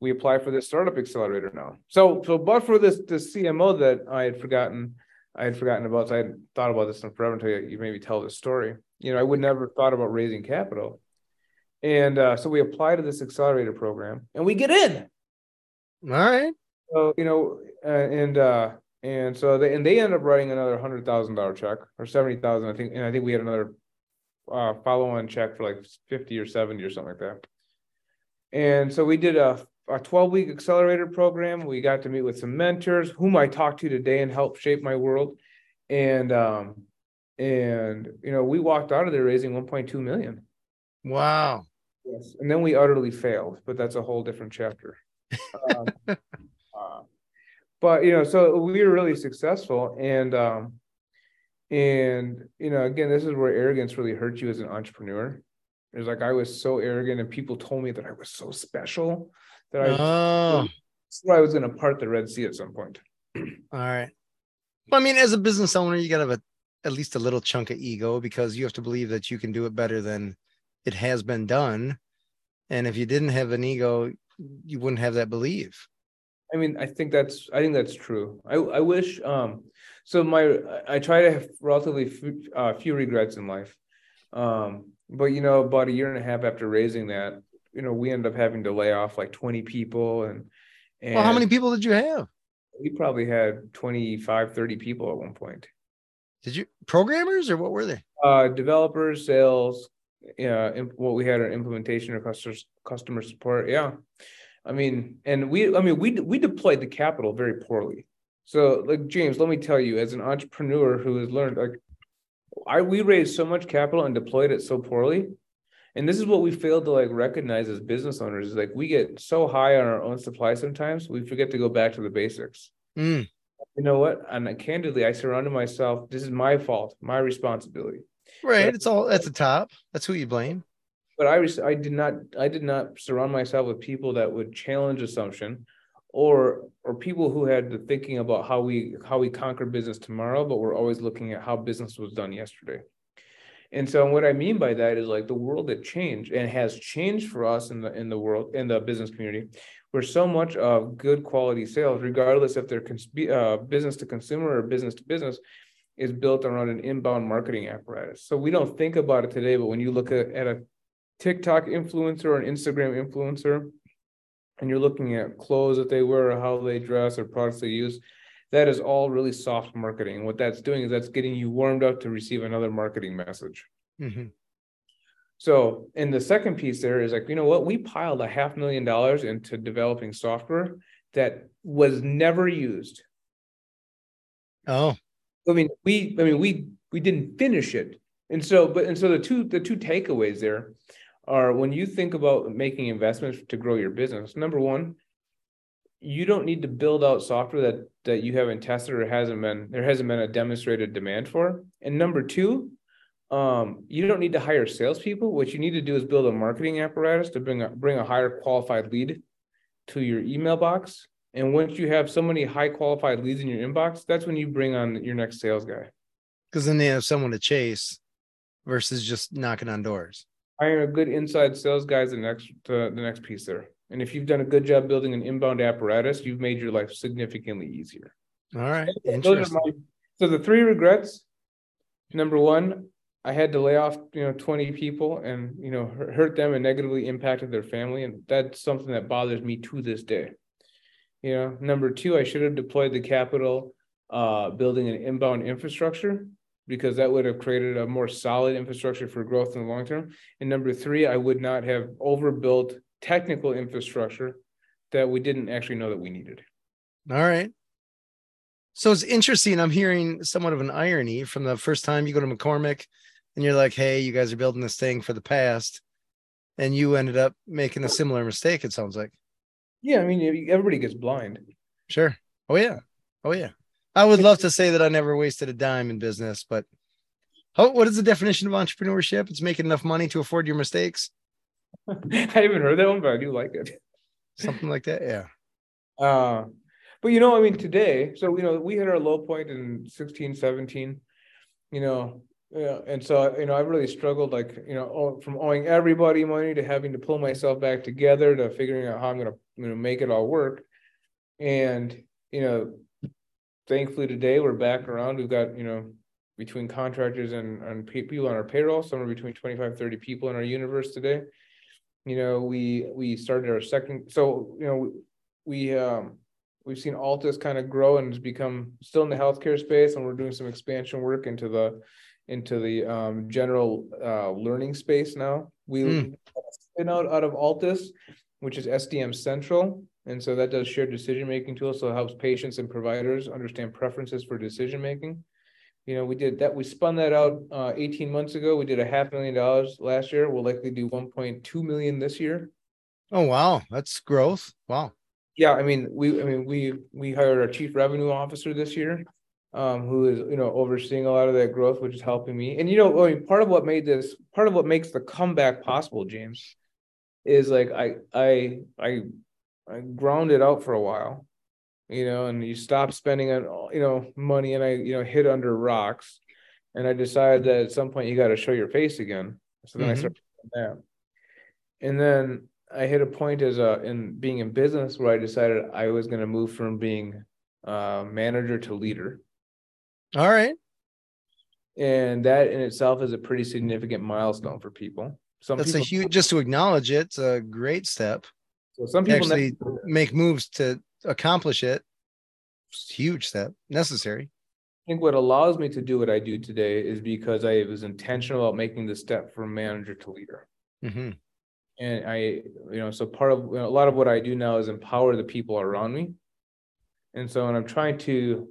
we apply for this startup accelerator now. So, so but for this this CMO that I had forgotten, I had forgotten about. So I had thought about this in forever until you, you maybe tell this story. You know, I would never thought about raising capital, and uh, so we apply to this accelerator program, and we get in.
All right.
So you know, uh, and uh, and so they and they end up writing another hundred thousand dollar check or seventy thousand, I think, and I think we had another uh, follow-on check for like fifty or seventy or something like that. And so we did a a twelve week accelerator program. We got to meet with some mentors whom I talked to today and helped shape my world. And um, and you know, we walked out of there raising one point two million.
Wow.
Yes, and then we utterly failed, but that's a whole different chapter. Um, uh, but you know, so we were really successful, and um, and you know, again, this is where arrogance really hurts you as an entrepreneur. It's like I was so arrogant, and people told me that I was so special that I,
Oh,
I was going to part the Red Sea at some point.
all right. Well, I mean, as a business owner, you got to have a, at least a little chunk of ego because you have to believe that you can do it better than it has been done. And if you didn't have an ego, you wouldn't have that belief.
I mean, I think that's I think that's true. I I wish um so my I try to have relatively few, uh, few regrets in life. Um but you know about a year and a half after raising that, you know, we ended up having to lay off like 20 people and and
Well, how many people did you have?
we probably had 25 30 people at one point.
Did you programmers or what were they?
Uh developers, sales, yeah, imp- what we had our implementation or customer customer support. Yeah. I mean, and we, I mean, we we deployed the capital very poorly. So, like James, let me tell you, as an entrepreneur who has learned, like, I we raised so much capital and deployed it so poorly, and this is what we failed to like recognize as business owners is like we get so high on our own supply sometimes we forget to go back to the basics.
Mm,
You know what? And candidly, I surrounded myself. This is my fault, my responsibility.
Right. It's all at the top. That's who you blame.
but I was I did not I did not surround myself with people that would challenge assumption or or people who had the thinking about how we how we conquer business tomorrow, but we're always looking at how business was done yesterday. And so what I mean by that is like the world that changed and has changed for us in the in the world in the business community, where so much of good quality sales, regardless if they're cons- uh, business to consumer or business to business, is built around an inbound marketing apparatus. So we don't think about it today, but when you look at, at a TikTok influencer or an Instagram influencer, and you're looking at clothes that they wear or how they dress or products they use, that is all really soft marketing. What that's doing is that's getting you warmed up to receive another marketing message. Mm-hmm. So, and the second piece there is like, you know what? We piled a half million dollars into developing software that was never used.
Oh,
I mean, we, I mean, we, we didn't finish it. And so, but, and so the two, the two takeaways there are when you think about making investments to grow your business, number one, you don't need to build out software that that you haven't tested or hasn't been there hasn't been a demonstrated demand for. And number two, um, you don't need to hire salespeople. What you need to do is build a marketing apparatus to bring a bring a higher qualified lead to your email box. And once you have so many high qualified leads in your inbox, that's when you bring on your next sales guy.
Because then they have someone to chase versus just knocking on doors.
Hiring a good inside sales guy is the next uh, the next piece there. And if you've done a good job building an inbound apparatus, you've made your life significantly easier.
All right. Interesting. My,
so the three regrets. Number one, I had to lay off, you know, 20 people and, you know, hurt them and negatively impacted their family. And that's something that bothers me to this day. You know, number two, I should have deployed the capital uh, building an inbound infrastructure because that would have created a more solid infrastructure for growth in the long term. And number three, I would not have overbuilt technical infrastructure that we didn't actually know that we needed.
All right. So it's interesting. I'm hearing somewhat of an irony from the first time you go to McCormick and you're like, hey, you guys are building this thing for the past. And you ended up making a similar mistake, it sounds like.
Yeah. I mean, everybody gets blind.
Sure. Oh, yeah. Oh, yeah. I would love to say that I never wasted a dime in business, but how, what is the definition of entrepreneurship? It's making enough money to afford your mistakes.
I haven't heard that one, but I do like it.
Something like that, yeah.
Uh, but you know, I mean, today, so you know, we hit our low point in 16, 17, you know, yeah, and so you know, I've really struggled, like you know, from owing everybody money to having to pull myself back together to figuring out how I'm gonna you know make it all work. And you know, thankfully today we're back around. We've got you know between contractors and, and people on our payroll, somewhere between 25, 30 people in our universe today you know, we we started our second. So you know, we um, we've seen Altus kind of grow and has become still in the healthcare space, and we're doing some expansion work into the into the um, general uh, learning space now. We mm. spin out out of Altus, which is SDM Central, and so that does shared decision making tools. So it helps patients and providers understand preferences for decision making you know, we did that, we spun that out uh, 18 months ago. We did a half million dollars last year. We'll likely do 1.2 million this year.
Oh wow, that's growth. Wow.
Yeah, I mean, we I mean we we hired our chief revenue officer this year, um, who is you know overseeing a lot of that growth, which is helping me. And you know, I mean, part of what made this, part of what makes the comeback possible, James, is like I I I I grounded out for a while you know, and you stop spending on, you know, money and I, you know, hid under rocks. And I decided that at some point you got to show your face again. So then mm-hmm. I started that. And then I hit a point as a in being in business where I decided I was going to move from being uh, manager to leader.
All right.
And that in itself is a pretty significant milestone for people.
Some That's people, a huge just to acknowledge it, it's a great step. So some people actually never, make moves to accomplish it. Huge step necessary.
I think what allows me to do what I do today is because I was intentional about making the step from manager to leader. Mm-hmm. And I, you know, so part of you know, a lot of what I do now is empower the people around me. And so when I'm trying to,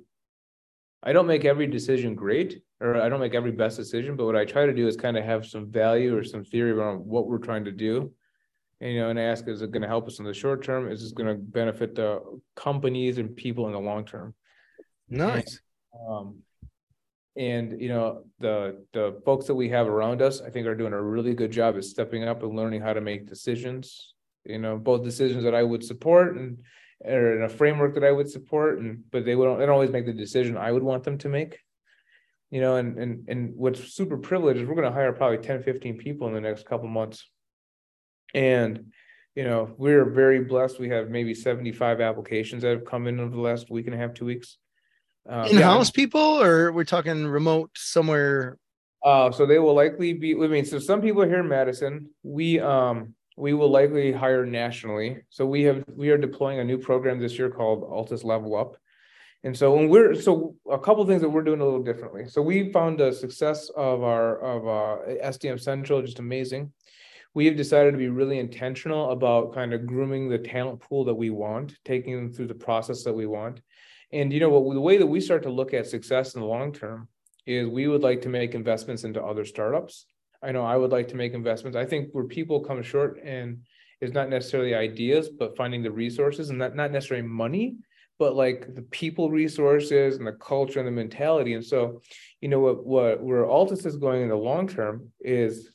I don't make every decision great or I don't make every best decision, but what I try to do is kind of have some value or some theory around what we're trying to do and, you know, and ask, is it going to help us in the short term? Is this going to benefit the companies and people in the long term?
Nice.
um, and you know the the folks that we have around us i think are doing a really good job at stepping up and learning how to make decisions you know both decisions that i would support and or in a framework that i would support and but they would they don't always make the decision i would want them to make you know and and and what's super privileged is we're going to hire probably 10 15 people in the next couple months. And you know we're very blessed. We have maybe 75 applications that have come in over the last week and a half two weeks.
Um, in-house yeah, people or we're talking remote somewhere?
Uh so they will likely be i mean so some people here in madison we um we will likely hire nationally. So we have we are deploying a new program this year called altus level up and so when we're so a couple things that we're doing a little differently so we found a success of our of uh sdm central just amazing we have decided to be really intentional about kind of grooming the talent pool that we want taking them through the process that we want and you know what the way that we start to look at success in the long term is we would like to make investments into other startups. I know I would like to make investments. I think where people come short and is not necessarily ideas, but finding the resources and not, not necessarily money, but like the people resources and the culture and the mentality. And so, you know, what, what where Altus is going in the long term is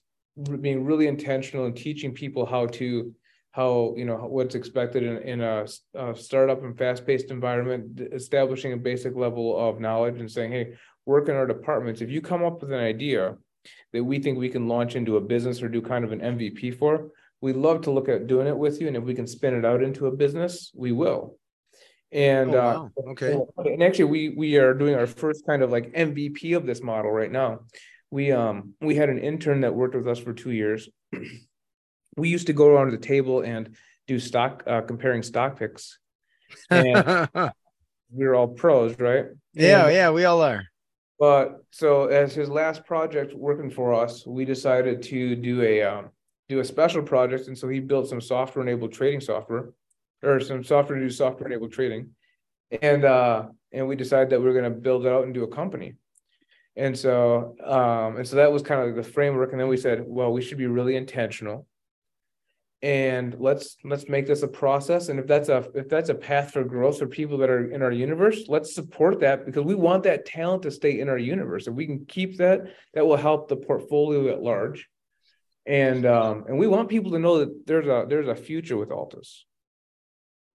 being really intentional and teaching people how to how you know what's expected in, in a, a startup and fast-paced environment establishing a basic level of knowledge and saying hey work in our departments. If you come up with an idea that we think we can launch into a business or do kind of an mvp for we'd love to look at doing it with you. And if we can spin it out into a business we will and oh, wow. uh, okay and actually we we are doing our first kind of like mvp of this model right now we um we had an intern that worked with us for two years we used to go around the table and do stock uh, comparing stock picks. And we're all pros, right?
Yeah,
and,
yeah, we all are.
But so as his last project working for us, we decided to do a um, do a special project, and so he built some software enabled trading software, or some software to do software enabled trading, and uh, and we decided that we were going to build it out and do a company. And so, um, and so that was kind of the framework. And then we said, well, we should be really intentional. And let's let's make this a process. And if that's a if that's a path for growth for people that are in our universe let's support that because we want that talent to stay in our universe. If we can keep that that will help the portfolio at large. And um and we want people to know that there's a there's a future with altus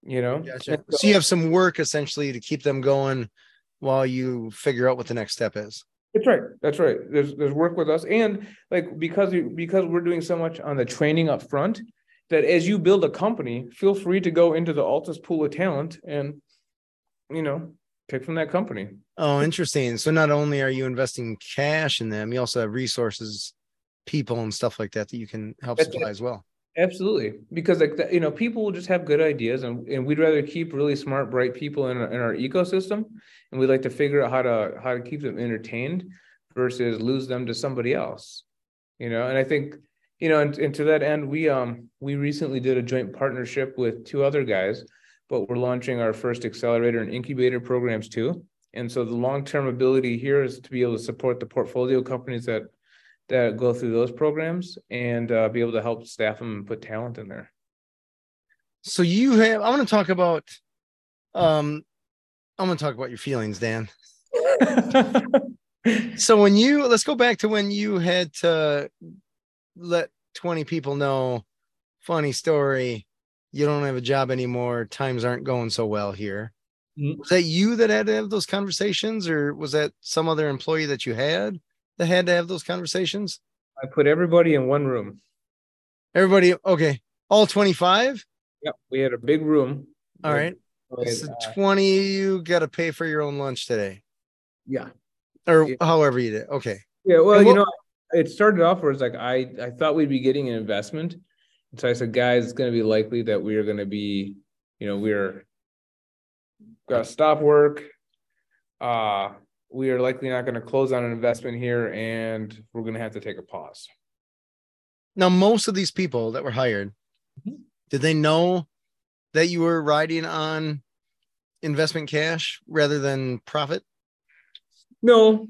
you know
gotcha. so, you have some work essentially to keep them going while you figure out what the next step is
that's right. That's right. There's there's work with us, and like because because we're doing so much on the training up front, that as you build a company, feel free to go into the Altus pool of talent and, you know, pick from that company.
Oh, interesting. So not only are you investing cash in them, you also have resources, people, and stuff like that that you can help That's supply it. as well.
Absolutely, because like you know, people will just have good ideas, and, and we'd rather keep really smart, bright people in our, in our ecosystem, and we'd like to figure out how to how to keep them entertained versus lose them to somebody else. You know, and I think you know, and, and to that end, we um we recently did a joint partnership with two other guys, but we're launching our first accelerator and incubator programs too. And so the long-term ability here is to be able to support the portfolio companies that that go through those programs and uh, be able to help staff them and put talent in there.
So you have I want to talk about um I'm going to talk about your feelings, Dan. so when you let's go back to when you had to let 20 people know funny story you don't have a job anymore times aren't going so well here mm-hmm. was that you that had to have those conversations or was that some other employee that you had that had to have those conversations?
I put everybody in one room.
Everybody okay. All 25
yep we had a big room.
All right. so uh, 20 you got to pay for your own lunch today.
Yeah.
Or yeah. however you did okay.
Yeah well what, you know it started off where it's like I I thought we'd be getting an investment. And so I said, guys, it's gonna be likely that we are gonna be, you know, we're got to stop work. Uh we are likely not going to close on an investment here and we're going to have to take a pause.
Now, most of these people that were hired, mm-hmm. did they know that you were riding on investment cash rather than profit?
No,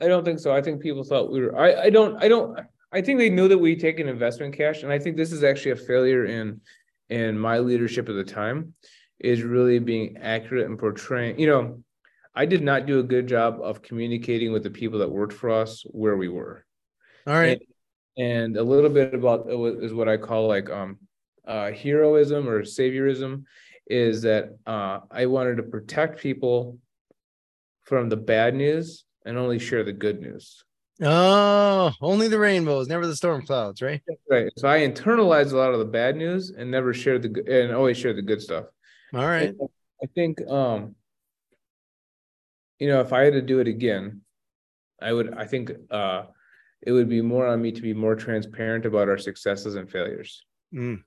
I don't think so. I think people thought we were. I, I don't. I don't. I think they knew that we take an investment cash, and I think this is actually a failure in in my leadership at the time, is really being accurate and portraying. You know, I did not do a good job of communicating with the people that worked for us where we were.
All right.
And, and a little bit about is what I call like um uh heroism or saviorism is that uh I wanted to protect people from the bad news and only share the good news.
Oh, only the rainbows, never the storm clouds, right?
Right. So I internalized a lot of the bad news and never shared the good and always shared the good stuff.
All right.
And I think um you know if I had to do it again, I would I think uh it would be more on me to be more transparent about our successes and failures.
Mm.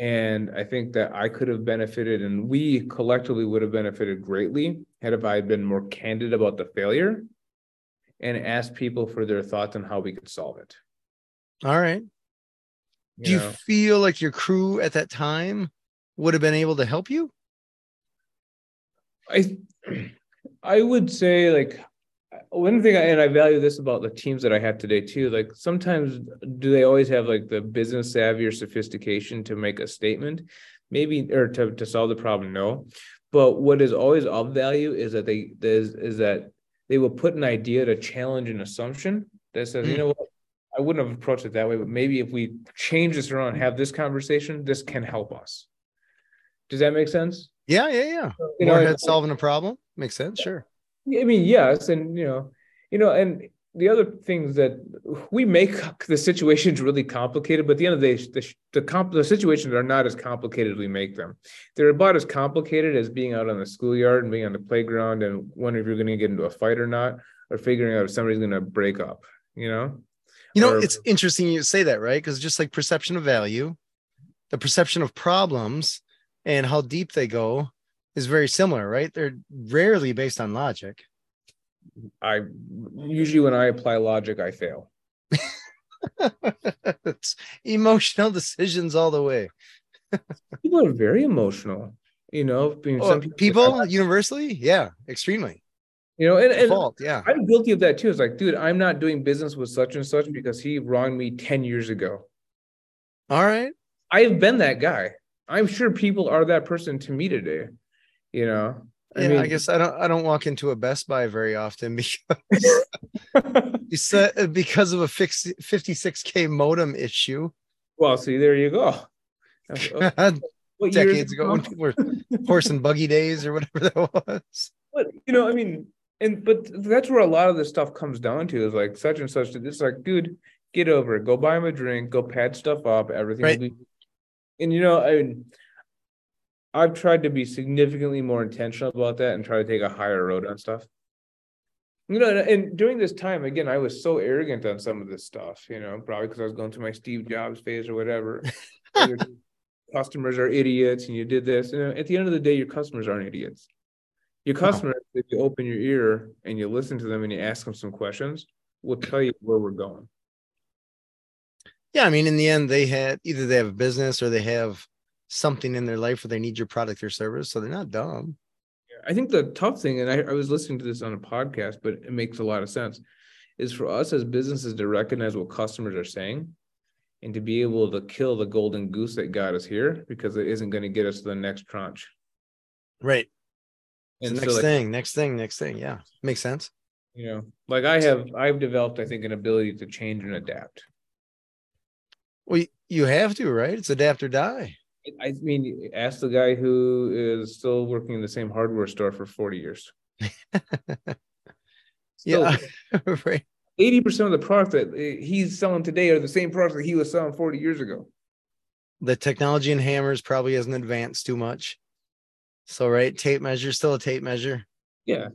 And I think that I could have benefited and we collectively would have benefited greatly had if I had been more candid about the failure and asked people for their thoughts on how we could solve it.
All right.
You
Do you
know?
feel like your crew at that time would have been able to help you?
I I would say like one thing, I, and I value this about the teams that I have today too. Like sometimes, do they always have like the business savvy or sophistication to make a statement? Maybe or to to solve the problem. No, but what is always of value is that they is is that they will put an idea to challenge an assumption that says, you
Mm.
know what, I wouldn't have approached it that way, but maybe if we change this around, have this conversation, this can help us. Does that make sense?
Yeah, yeah, yeah.
You
More
know,
solving a problem makes sense. Sure.
I mean, yes, and you know, you know, and the other things that we make the situations really complicated, but at the end of the day, the the, comp, the situations are not as complicated as we make them. They're about as complicated as being out on the schoolyard and being on the playground and wondering if you're going to get into a fight or not, or figuring out if somebody's going to break up. You know,
You know,
Or-
it's interesting you say that, right? Because just like perception of value, the perception of problems and how deep they go is very similar, right? They're rarely based on logic.
I usually when I apply logic, I fail.
it's emotional decisions all the way.
People are very emotional. You know, I mean,
Oh,
some
people universally, yeah, extremely.
you know, and, and
Fault, yeah.
I'm guilty of that too. It's like, dude, I'm not doing business with such and such because he wronged me 10 years ago.
All right.
I've been that guy. I'm sure people are that person to me today. You know,
Yeah, I, guess I don't I don't walk into a Best Buy very often because you said uh, because of a fix 56k modem issue
well, see, there you go. What
decades ago when people were horse and buggy days or whatever that was.
But you know, I mean, and but that's where a lot of this stuff comes down to is like such and such. It's like, dude, get over it. Go buy him a drink. Go pad stuff up. Everything
Right.
will be. And you know, I mean, I've tried to be significantly more intentional about that and try to take a higher road on stuff. You know, and, and during this time, again, I was so arrogant on some of this stuff. You know, probably because I was going through my Steve Jobs phase or whatever. Customers are idiots, and you did this. And at the end of the day, your customers aren't idiots. Your customers, if you open your ear and you listen to them and you ask them some questions, will tell you where we're going.
Yeah, I mean, in the end, they had either they have a business or they have something in their life where they need your product or service, so they're not dumb.
I think the tough thing, and I, I was listening to this on a podcast, but it makes a lot of sense, is for us as businesses to recognize what customers are saying and to be able to kill the golden goose that got us here because it isn't going to get us to the next tranche.
Right.
And
the
so,
next
like,
thing, next thing, next thing. Yeah, makes sense.
you know, like I have, I've developed, I think, an ability to change and adapt.
Well, you have to, right? It's adapt or die.
I mean, ask the guy who is still working in the same hardware store for 40 years.
Yeah, right.
Eighty percent of the product that he's selling today are the same products that he was selling 40 years ago.
The technology in hammers probably hasn't advanced too much. So, right, tape measure, still a tape measure.
Yeah.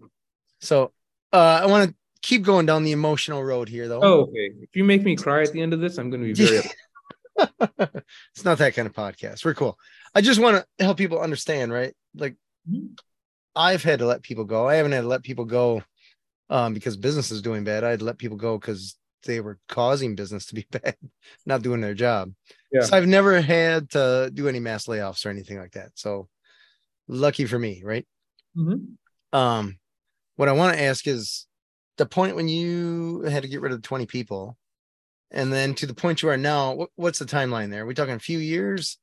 So, uh, I want to keep going down the emotional road here, though.
Oh, okay. If you make me cry at the end of this, I'm going to be very.
it's not that kind of podcast. We're cool. I just want to help people understand, right? Like. I've had to let people go. I haven't had to let people go um, because business is doing bad. I had to let people go because they were causing business to be bad, not doing their job.
Yeah.
So I've never had to do any mass layoffs or anything like that. So lucky for me, right?
Mhm.
Um, what I want to ask is the point when you had to get rid of 20 people, and then to the point you are now, what, what's the timeline there? Are we talking a few years?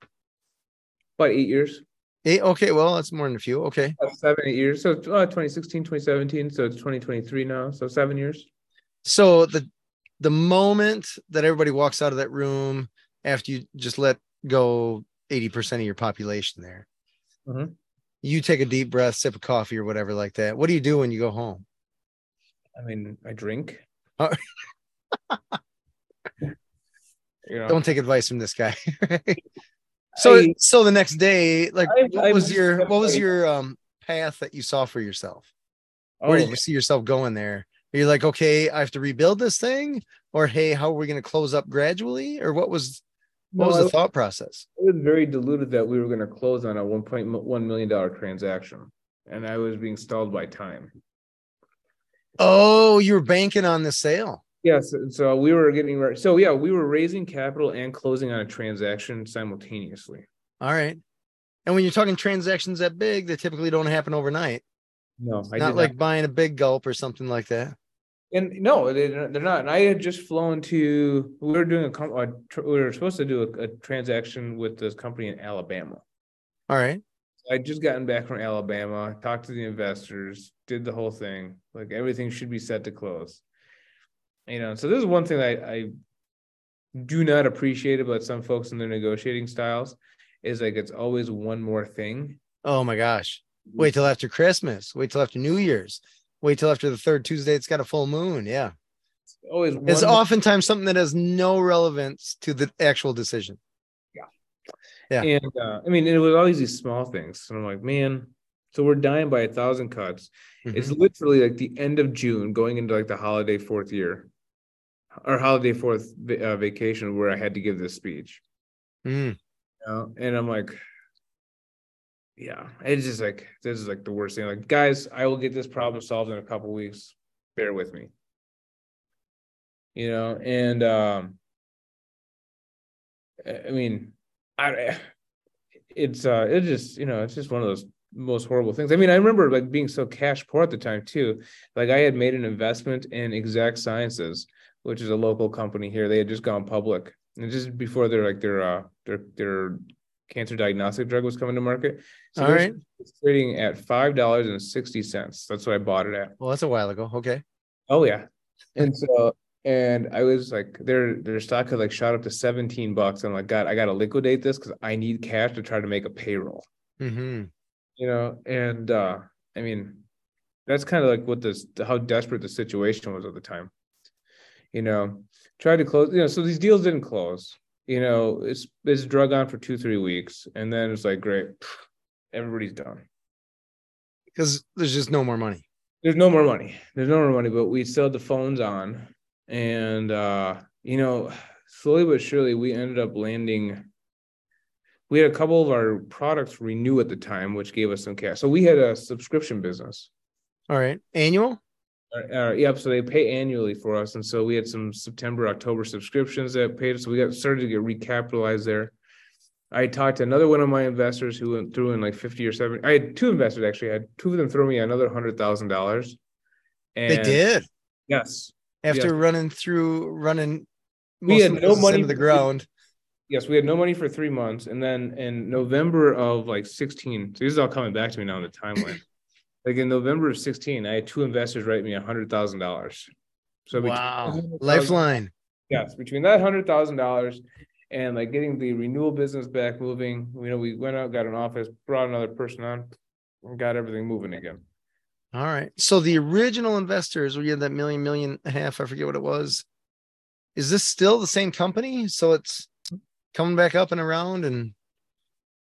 About eight years.
Eight, okay, well, that's more than a few. Okay.
Uh, Seven, eight years. So uh, 2016, 2017. So it's 2023 now. So seven years.
So the the moment that everybody walks out of that room after you just let go 80% of your population there,
Mhm.
you take a deep breath, sip of coffee or whatever like that. What do you do when you go home?
I mean, I drink.
Oh.
you know,
Don't take advice from this guy. so
I-
so the next day, like
I-
what
I
was your what was your um path that you saw for yourself? Where
oh,
did you see yourself going there? Are you like, okay, I have to rebuild this thing? Or hey, how are we going to close up gradually? Or what was what
no,
was
I
the thought process?
I was very deluded that we were going to close on a 1.1 million dollar transaction, and I was being stalled by time.
Oh, you were banking on the sale.
Yes, and so we were getting ready. So yeah, we were raising capital and closing on a transaction simultaneously.
All right. And when you're talking transactions that big, they typically don't happen overnight.
No, I
not like buying a big gulp or something like that.
And no, they, they're not. And I had just flown to. We were doing a, com- a we were supposed to do a, a transaction with this company in Alabama.
All right.
I just gotten back from Alabama, talked to the investors, did the whole thing. Like everything should be set to close. You know, so this is one thing I, I do not appreciate about some folks in their negotiating styles is like it's always one more thing.
Oh my gosh. Wait till after Christmas. Wait till after New Year's. Wait till after the third Tuesday. It's got a full moon. Yeah.
Always
It's
one more-
oftentimes something that has no relevance to the actual decision. Yeah. Yeah.
And uh, I mean, it was always these small things. And I'm like, man, so we're dying by a thousand cuts. It's
Mhm.
literally like the end of June, going into like the holiday fourth year or holiday fourth uh, vacation where I had to give this speech.
Mm.
You know? And I'm like, yeah, it's just like, this is like the worst thing. Like, guys, I will get this problem solved in a couple weeks. Bear with me. You know, and um, I I mean, I, it's uh, it's just you know, it's just one of those most horrible things. I mean, I remember like being so cash poor at the time too. Like I had made an investment in Exact Sciences, which is a local company here. They had just gone public, and just before their like their uh their their cancer diagnostic drug was coming to market.
All
they were trading at five dollars and sixty cents. That's what I bought it at.
Well, that's a while ago. Okay.
Oh yeah. And so and I was like their their stock had like shot up to 17 bucks. I'm like, God, I gotta liquidate this because I need cash to try to make a payroll.
hmm
You know, and uh I mean that's kind of like what this how desperate the situation was at the time. You know, tried to close, you know, so these deals didn't close. You know, it's it's drug on for two, three weeks, and then it's like, great, everybody's done.
Because there's just no more money.
there's no more money. There's no more money, but we still had the phones on. And uh, you know, slowly but surely we ended up landing. We had a couple of our products renew at the time, which gave us some cash. So we had a subscription business.
All right. Annual?
Uh, uh, yep. So they pay annually for us, and so we had some September, October subscriptions that paid us. So we got started to get recapitalized there. I talked to another one of my investors who went through in like fifty or seventy. I had two investors actually. I had two of them throw me another hundred thousand dollars.
They did.
Yes.
After
Yes.
running through running
We had no money
the ground.
Yes, we had no money for three months, and then in November of like sixteen, so this is all coming back to me now in the timeline. Like in November of sixteen, I had two investors write me a hundred thousand dollars. So
Wow. Lifeline.
Yes, between that hundred thousand dollars and like getting the renewal business back moving, you know, we went out, got an office, brought another person on, and got everything moving again.
All right. So the original investors, we had that million, million and a half, I forget what it was. Is this still the same company? So it's coming back up and around and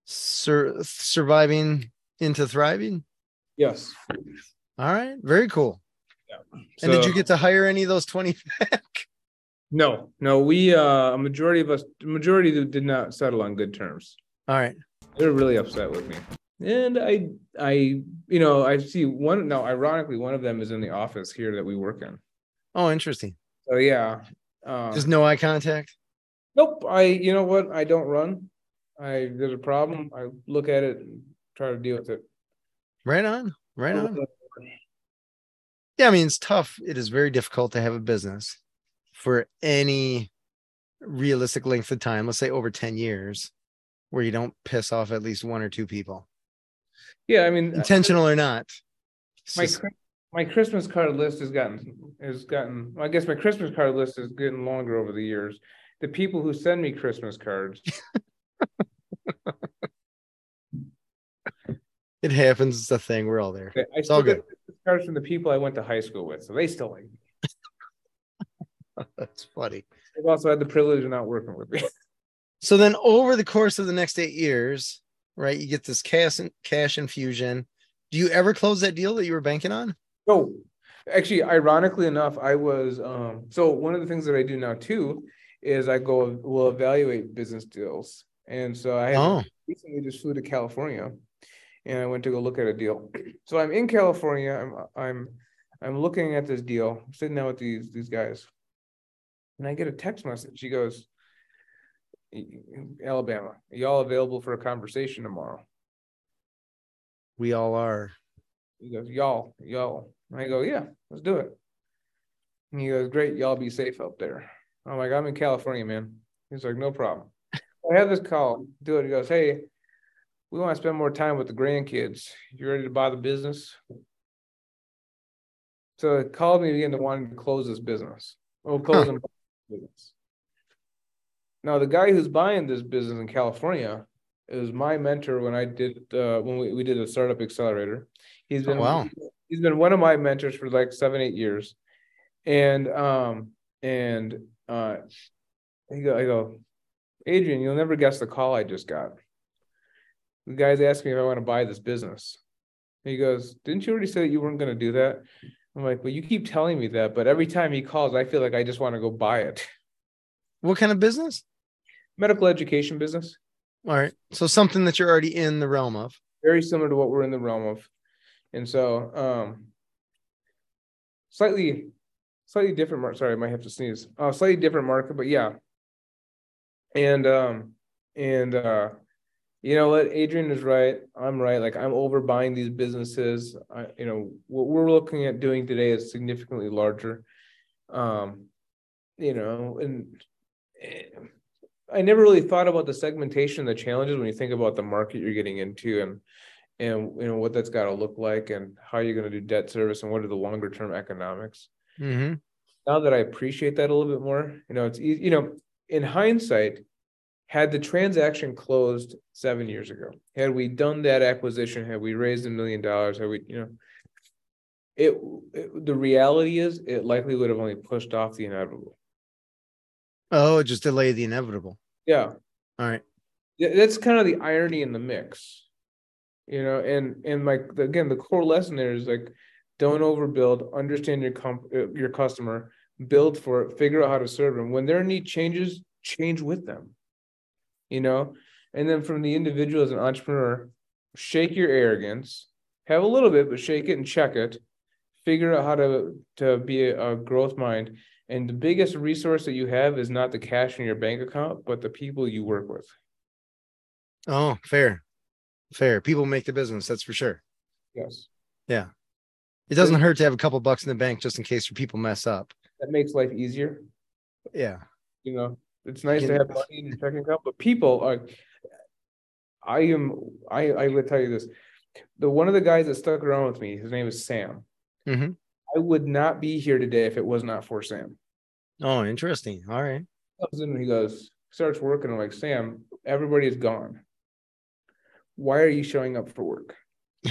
sur- surviving into thriving.
Yes.
All right. Very cool. Yeah. And did you get to hire any of those 20 back?
No, no, we uh a majority of us, majority did not settle on good terms.
All right.
they were really upset with me and i i you know i see one now ironically one of them is in the office here that we work in
Oh, interesting.
so yeah uh,
Just no eye contact.
nope i you know what i don't run i there's a problem i look at it and try to deal with it
Right on. Right on. Oh, yeah, I mean, it's tough. It is very difficult to have a business for any realistic length of time, let's say over 10 years, where you don't piss off at least one or two people.
Yeah, I mean, uh,
intentional or not.
My
just-
my Christmas card list has gotten has gotten. I guess my Christmas card list is getting longer over the years. The people who send me Christmas cards,
it happens. It's a thing. We're all there.
I
all good.
Christmas cards from the people I went to high school with, so they still like me.
That's funny.
I've also had the privilege of not working with me.
So then over the course of the next eight years, right, you get this cash cash infusion. Do you ever close that deal that you were banking on?
No, actually, ironically enough, I was um so one of the things that I do now too is I go will evaluate business deals. And so I
Oh,
recently just flew to California and I went to go look at a deal. So I'm in California. I'm I'm I'm looking at this deal, I'm sitting down with these these guys. And I get a text message. He goes, Alabama, y'all available for a conversation tomorrow?
we all are.
He goes, y'all, y'all. And I go, yeah, let's do it. And he goes, great, y'all be safe up there. I'm like, I'm in California, man. He's like, no problem. I have this call, do it. He goes, hey, we want to spend more time with the grandkids. You ready to buy the business? So it called me again to wanting to close this business. Oh, close the business. Now the guy who's buying this business in California is my mentor when I did uh, when we, we did a startup accelerator. He's been
Oh, wow.
he's been one of my mentors for like seven eight years, and um and uh, he go I go, Adrian, you'll never guess the call I just got. The guy's asking me if I want to buy this business. He goes, Didn't you already say that you weren't going to do that? I'm like, Well, you keep telling me that, but every time he calls, I feel like I just want to go buy it.
What kind of business?
Medical education business,
All right. So something that you're already in the realm of.
very similar to what we're in the realm of. And so, um, slightly, slightly different. Sorry, I might have to sneeze. Uh, slightly different market, but yeah. And um, and uh, you know what? Adrian is right. I'm right. Like I'm overbuying these businesses. I, you know, what we're looking at doing today is significantly larger. Um, you know, and eh, I never really thought about the segmentation, the challenges when you think about the market you're getting into, and and you know what that's got to look like, and how you're going to do debt service, and what are the longer term economics
Mm-hmm.
now that I appreciate that a little bit more, you know, it's easy, you know, in hindsight, had the transaction closed seven years ago, had we done that acquisition, had we raised a million dollars, had we, you know, it, it the reality is it likely would have only pushed off the inevitable.
Oh, just delay the inevitable.
Yeah.
All right.
That's kind of the irony in the mix you know and and like again the core lesson there is like don't overbuild understand your comp uh, your customer build for it figure out how to serve them when their need changes change with them you know and then from the individual as an entrepreneur shake your arrogance have a little bit but shake it and check it figure out how to to be a, a growth mind and the biggest resource that you have is not the cash in your bank account but the people you work with
Oh, fair. Fair. People make the business, that's for sure.
yes
Yeah. It doesn't hurt to have a couple bucks in the bank just in case your people mess up.
that makes life easier.
Yeah.
You know, it's nice to have money in your checking account, but people are. I am. I I would tell you this. The one of the guys that stuck around with me, his name is Sam.
Mhm.
I would not be here today if it was not for Sam.
Oh, interesting. All right.
Comes in and he goes, starts working. I'm like, Sam, everybody is gone. Why are you showing up for work?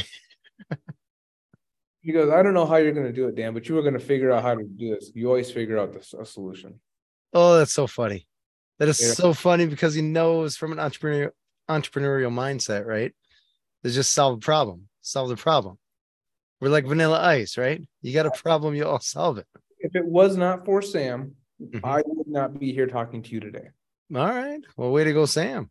he goes, I don't know how you're going to do it, Dan, but you were going to figure out how to do this. You always figure out this, a solution.
Oh, that's so funny. That is
Yeah.
so funny because he knows from an entrepreneurial entrepreneurial mindset, right? To just solve a problem. Solve the problem. We're like vanilla ice, right? You got a problem, you all solve it.
If it was not for Sam,
Mhm.
I would not be here talking to you today.
All right. Well, way to go, Sam.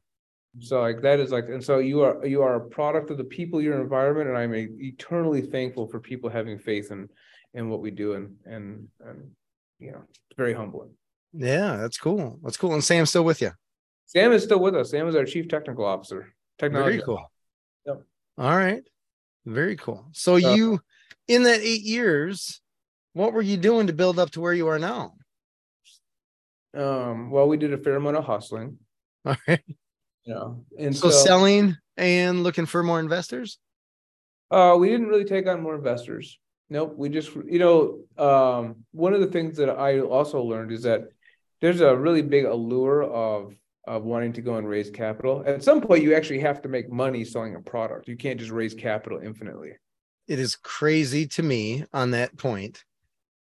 So like that is like, and so you are you are a product of the people, your environment, and I'm eternally thankful for people having faith in in what we do, and and and you know, it's very humbling.
Yeah, that's cool. That's cool. And Sam's still with you.
Sam is still with us. Sam is our chief technical officer. Technology.
Very cool.
Yep.
All right. Very cool. So
Uh,
you in that eight years, what were you doing to build up to where you are now?
Um, well, we did a fair amount of hustling,
All right.
you know, and
So,
so,
selling and looking for more investors.
Uh, we didn't really take on more investors. Nope. We just, you know, um, one of the things that I also learned is that there's a really big allure of of wanting to go and raise capital. At some point, you actually have to make money selling a product. You can't just raise capital infinitely.
It is crazy to me on that point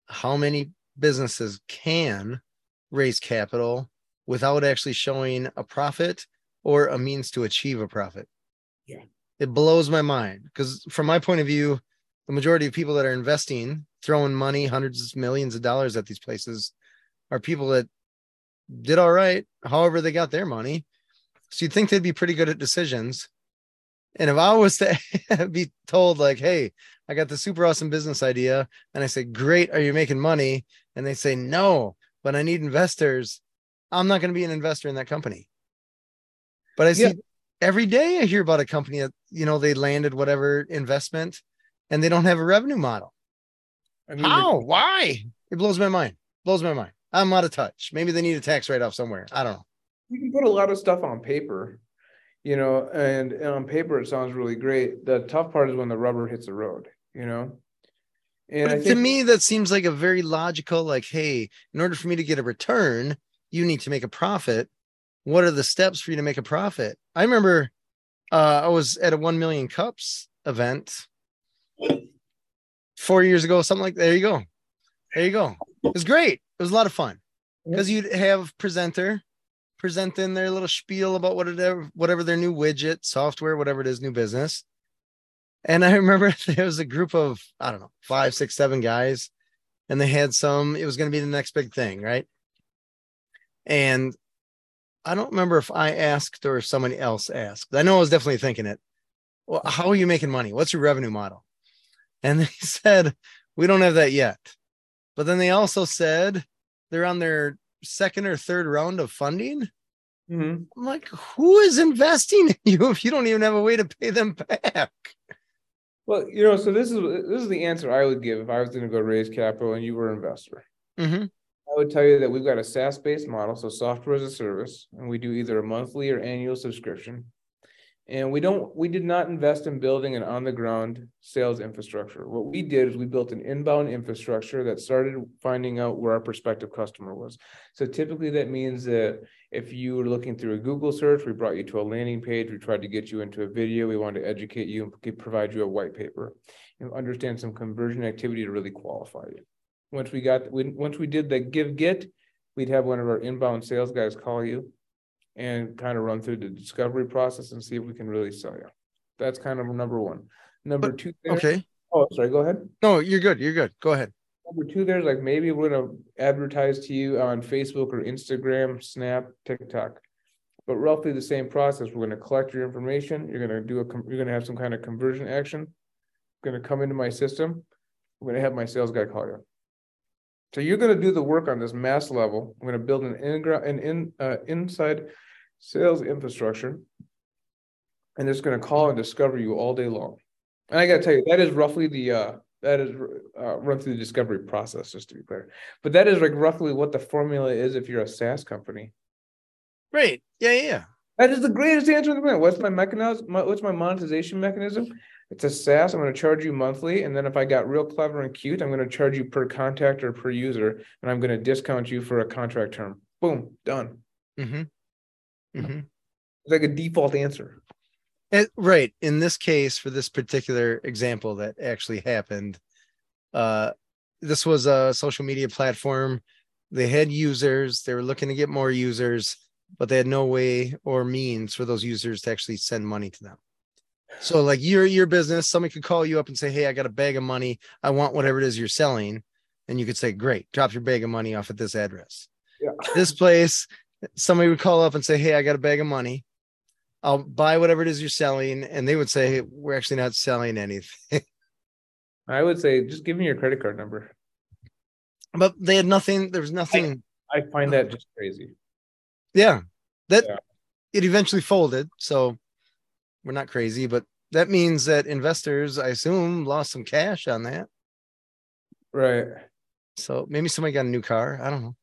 how many businesses can raise capital without actually showing a profit or a means to achieve a profit.
Yeah.
It blows my mind because, from my point of view, the majority of people that are investing, throwing money, hundreds of millions of dollars at these places, are people that did all right, however they got their money. So you'd think they'd be pretty good at decisions. And if I was to be told, like, hey, I got the super awesome business idea, and I say, great, are you making money? And they say, no, but I need investors. I'm not going to be an investor in that company. But I see yeah. every day I hear about a company that, you know, they landed whatever investment and they don't have a revenue model. I mean, How? Why? It blows my mind. Blows my mind. I'm out of touch. Maybe they need a tax write off somewhere. I don't know.
You can put a lot of stuff on paper, you know, and, and on paper it sounds really great. The tough part is when the rubber hits the road, you know.
And think, to me, that seems like a very logical, like, hey, in order for me to get a return, you need to make a profit. What are the steps for you to make a profit? I remember uh, I was at a 1 million cups event four years ago, something like there you go. There you go. It was great. It was a lot of fun because you'd have presenter presenting their little spiel about whatever whatever their new widget, software, whatever it is, new business. And I remember there was a group of I don't know five, six, seven guys, and they had some. It was going to be the next big thing, right? And I don't remember if I asked or if somebody else asked. I know I was definitely thinking it. Well, how are you making money? What's your revenue model? And they said, we don't have that yet. But then they also said they're on their second or third round of funding. Mm-hmm. I'm like, who is investing in you if you don't even have a way to pay them back?
Well, you know, so this is this is the answer I would give if I was going to go raise capital and you were an investor. Mm-hmm. I would tell you that we've got a SaaS based model, so software as a service, and we do either a monthly or annual subscription and we don't we did not invest in building an on the ground sales infrastructure. What we did is we built an inbound infrastructure that started finding out where our prospective customer was. So typically that means that if you were looking through a google search we brought you to a landing page we tried to get you into a video we wanted to educate you and provide you a white paper. And understand some conversion activity to really qualify you. Once we got once we did the give get we'd have one of our inbound sales guys call you and kind of run through the discovery process and see if we can really sell you. That's kind of number one. Number but, two.
There, okay.
Oh, sorry. Go ahead.
No, you're good. You're good. Go ahead.
Number two, there's like maybe we're gonna advertise to you on Facebook or Instagram, Snap, TikTok, but roughly the same process. We're gonna collect your information. You're gonna do a. You're gonna have some kind of conversion action. Going to come into my system. I'm gonna have my sales guy call you. So you're going to do the work on this mass level. I'm going to build an, in, an in, uh, inside sales infrastructure, and it's going to call and discover you all day long. And I got to tell you, that is roughly the uh, that is uh, run through the discovery process, just to be clear. But that is like roughly what the formula is if you're a SaaS company.
Right. Yeah. Yeah.
That is the greatest answer in the world. What's my mechanism? My, what's my monetization mechanism? It's a SaaS. I'm going to charge you monthly, and then if I got real clever and cute, I'm going to charge you per contact or per user, and I'm going to discount you for a contract term. Boom, done. Mm-hmm. Mm-hmm. It's like a default answer.
It, right. In this case, for this particular example that actually happened, uh, this was a social media platform. They had users. They were looking to get more users, but they had no way or means for those users to actually send money to them. So like your your business, somebody could call you up and say, "Hey, I got a bag of money. I want whatever it is you're selling," and you could say, "Great, drop your bag of money off at this address." Yeah. This place, somebody would call up and say, "Hey, I got a bag of money. I'll buy whatever it is you're selling," and they would say, hey, "We're actually not selling anything."
I would say, just give me your credit card number.
But they had nothing. There was nothing.
I, I find that just crazy.
Yeah, that yeah. it eventually folded. So we're not crazy, but that means that investors, I assume, lost some cash on that.
Right.
So maybe somebody got a new car. I don't know.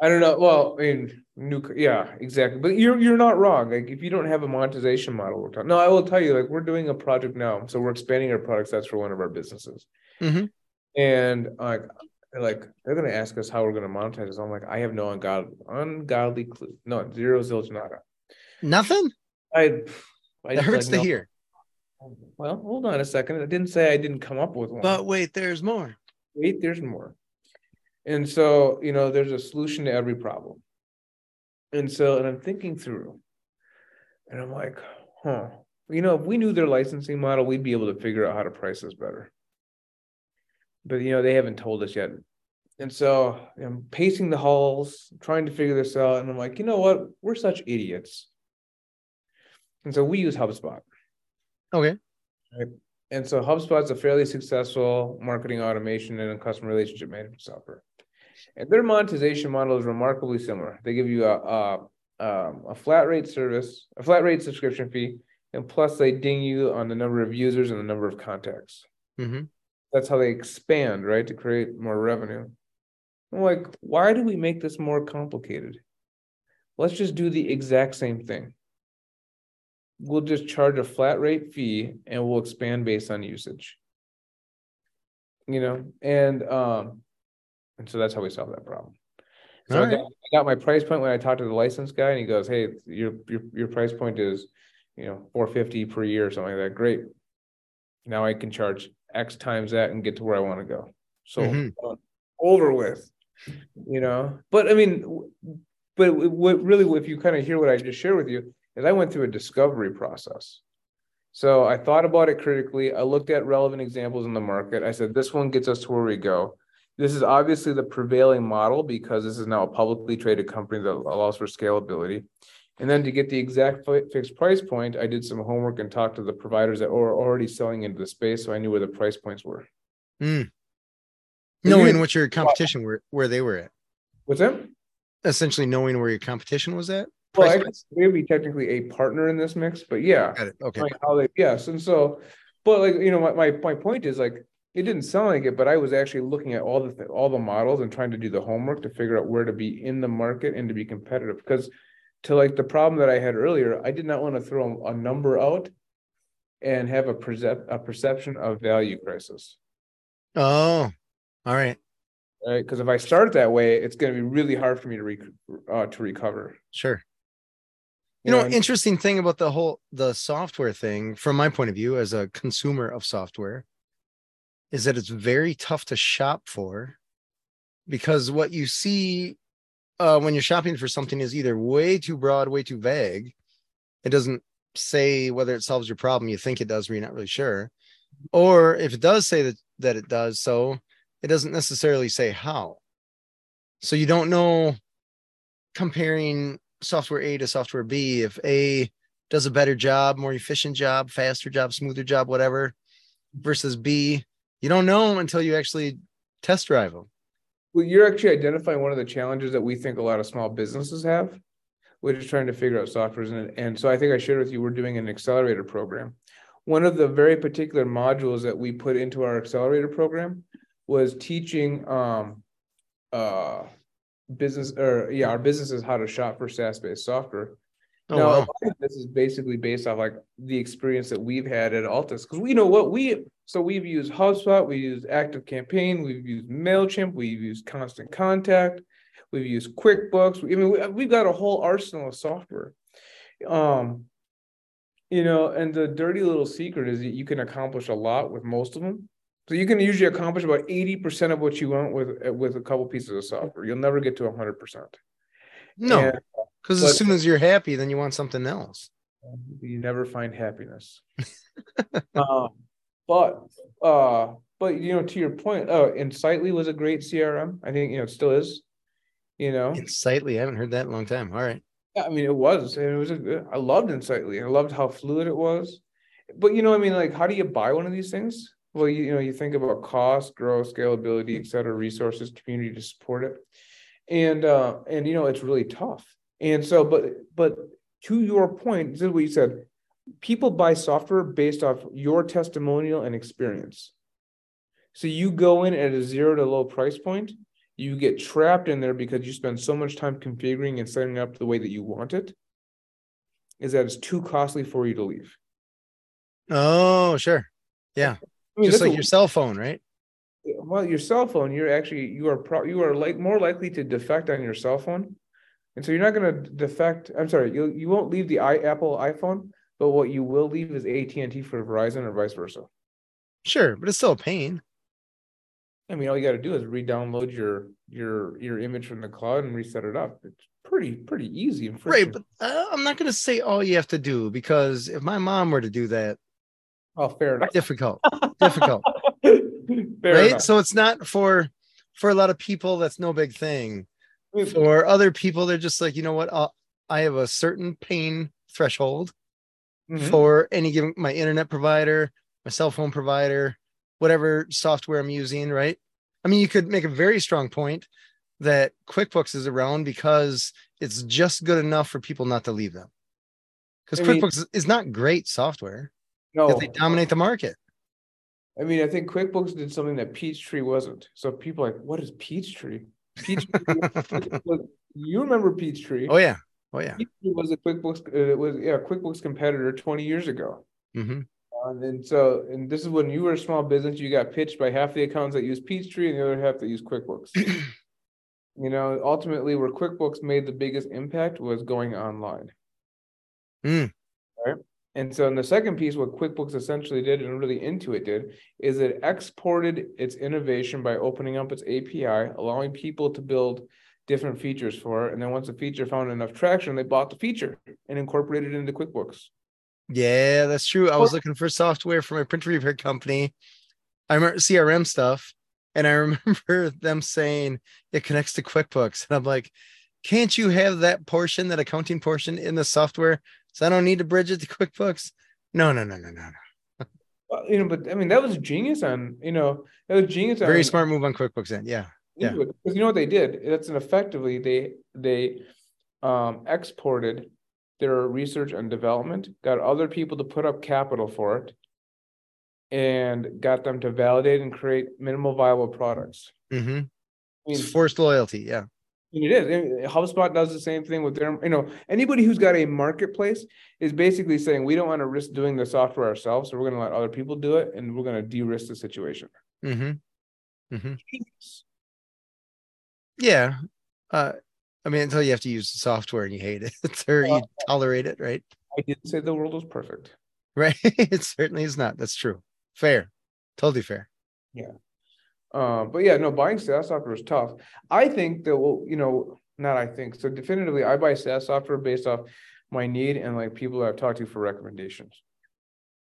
I don't know. Well, I mean, new, yeah, exactly. But you're you're not wrong. Like if you don't have a monetization model, we're no, I will tell you. Like we're doing a project now, so we're expanding our products. That's for one of our businesses,
Mhm.
and like like they're gonna ask us how we're gonna monetize this. I'm like, I have no ungodly ungodly clue. No, zero zilch nada.
Nothing?
I. I
It hurts
like,
to
no.
hear.
Well, hold on a second. I didn't say I didn't come up with one.
But wait, there's more.
wait, there's more. And so, you know, there's a solution to every problem. And so, and I'm thinking through, and I'm like, huh, you know, if we knew their licensing model, we'd be able to figure out how to price this better. But, you know, they haven't told us yet. And so I'm pacing the halls, trying to figure this out. And I'm like, you know what? We're such idiots. And so we use HubSpot.
Okay. Right?
And so HubSpot's a fairly successful marketing automation and customer relationship management software. And their monetization model is remarkably similar. They give you a, a, um, a flat rate service, a flat rate subscription fee, and plus they ding you on the number of users and the number of contacts.
hmm
That's how they expand, right? To create more revenue. I'm like, why do we make this more complicated? Let's just do the exact same thing. We'll just charge a flat rate fee and we'll expand based on usage. You know, and um, and so that's how we solve that problem. So I got,
right.
I got my price point when I talked to the license guy, and he goes, "Hey, your your your price point is, you know, four fifty per year or something like that. Great. Now I can charge X times that and get to where I want to go. So
Mhm.
uh, over with, you know. But I mean, but what really, if you kind of hear what I just shared with you, is I went through a discovery process. So I thought about it critically. I looked at relevant examples in the market. I said, this one gets us to where we go. This is obviously the prevailing model because this is now a publicly traded company that allows for scalability. And then to get the exact fixed price point, I did some homework and talked to the providers that were already selling into the space, so I knew where the price points were.
Mm. Knowing what your competition were, where they were at.
What's that?
Essentially knowing where your competition was at.
Well, I guess maybe technically a partner in this mix, but yeah.
Got it. Okay.
like how they yes and so but like you know my, my my point is like it didn't sound like it but i was actually looking at all the th- all the models and trying to do the homework to figure out where to be in the market and to be competitive because to like the problem that i had earlier i did not want to throw a number out and have a percep- a perception of value crisis
Oh, all right.
right because if i start that way it's going to be really hard for me to rec- uh, to recover
Sure. You know, interesting thing about the whole the software thing, from my point of view as a consumer of software, is that it's very tough to shop for because what you see uh, when you're shopping for something is either way too broad, way too vague. It doesn't say whether it solves your problem. You think it does, but you're not really sure. Or if it does say that that it does so, it doesn't necessarily say how. So you don't know comparing software A to software B, if A does a better job, more efficient job, faster job, smoother job, whatever, versus B, you don't know them until you actually test drive them.
Well, you're actually identifying one of the challenges that we think a lot of small businesses have, which is trying to figure out softwares. And, and so I think I shared with you, we're doing an accelerator program. One of the very particular modules that we put into our accelerator program was teaching um uh business or yeah, our businesses how to shop for SaaS-based software.
Oh,
now,
wow.
this is basically based off like the experience that we've had at Altus, because we know what we so we've used HubSpot, we use Active Campaign, we've used Mailchimp, we've used Constant Contact, we've used QuickBooks. I mean, we, we've got a whole arsenal of software. Um, you know, and the dirty little secret is that you can accomplish a lot with most of them. So you can usually accomplish about eighty percent of what you want with with a couple pieces of software. You'll never get to hundred percent.
No, because as soon as you're happy, then you want something else.
you never find happiness. um, but uh, but you know, to your point, uh, Insightly was a great CRM. I think you know it still is. You know,
Insightly, I haven't heard that in a long time. All right.
yeah, I mean, it was. It was. A, I loved Insightly. I loved how fluid it was. But you know, I mean, like, how do you buy one of these things? Well, you, you know, you think about cost, growth, scalability, et cetera, resources, community to support it, and uh, and you know, it's really tough. And so, but but to your point, this is what you said. People buy software based off your testimonial and experience. So you go in at a zero to low price point, you get trapped in there because you spend so much time configuring and setting up the way that you want it, is that it's too costly for you to leave.
Oh, sure. Yeah.
I mean,
Just like
a-
your cell phone, right?
well, your cell phone, you're actually you are pro you are like more likely to defect on your cell phone. And so you're not gonna defect, I'm sorry, you you won't leave the i Apple iPhone, but what you will leave is AT&T for Verizon or vice versa.
Sure, but it's still a pain.
I mean, all you gotta do is re-download your your your image from the cloud and reset it up. It's pretty pretty easy and
Right, but uh, I'm not going to say all you have to do because if my mom were to do that,
Oh, fair enough.
difficult, difficult,
Fair
right?
enough.
So it's not for for a lot of people that's no big thing. For other people, they're just like, you know what? I'll, I have a certain pain threshold
mhm.
for any given my internet provider, my cell phone provider, whatever software I'm using, right? I mean, you could make a very strong point that QuickBooks is around because it's just good enough for people not to leave them. Because
I mean-
QuickBooks is not great software
no,
they dominate the market.
I mean, I think QuickBooks did something that Peachtree wasn't. So people are like, what is Peachtree? Peachtree, you remember Peachtree?
Oh yeah, oh yeah.
Peachtree was a QuickBooks, uh, it was yeah, QuickBooks competitor 20 years ago.
hmm
And so, and this is when you were a small business, you got pitched by half the accounts that use Peachtree and the other half that use QuickBooks. you know, ultimately, where QuickBooks made the biggest impact was going online.
Mm.
Right. And so, in the second piece, what QuickBooks essentially did, and really Intuit did, is it exported its innovation by opening up its API, allowing people to build different features for it. And then once the feature found enough traction, they bought the feature and incorporated it into QuickBooks.
Yeah, that's true. I was looking for software for my printer repair company. I remember CRM stuff, and I remember them saying it connects to QuickBooks, and I'm like, can't you have that portion, that accounting portion, in the software, so I don't need to bridge it to QuickBooks? No, no, no, no, no. no.
Well, you know, but I mean, that was genius on, you know, that was genius on
Very smart move on QuickBooks end. Yeah, yeah.
Because you know what they did? That's an effectively they they um exported their research and development, got other people to put up capital for it, and got them to validate and create minimal viable products.
Mm-hmm.
I mean,
It's forced loyalty. Yeah,
it is. HubSpot does the same thing with their, you know, anybody who's got a marketplace is basically saying we don't want to risk doing the software ourselves, so we're going to let other people do it, and we're going to de-risk the situation.
Mm-hmm. hmm yeah. Uh, I mean, until you have to use the software and you hate it, or you tolerate it, right?
I didn't say the world was perfect.
Right. it certainly is not. That's true. Fair. Totally fair. Yeah.
Uh, but yeah, no, buying SaaS software is tough. I think that well, you know, not I think so. Definitively, I buy SaaS software based off my need and like people that I've talked to for recommendations.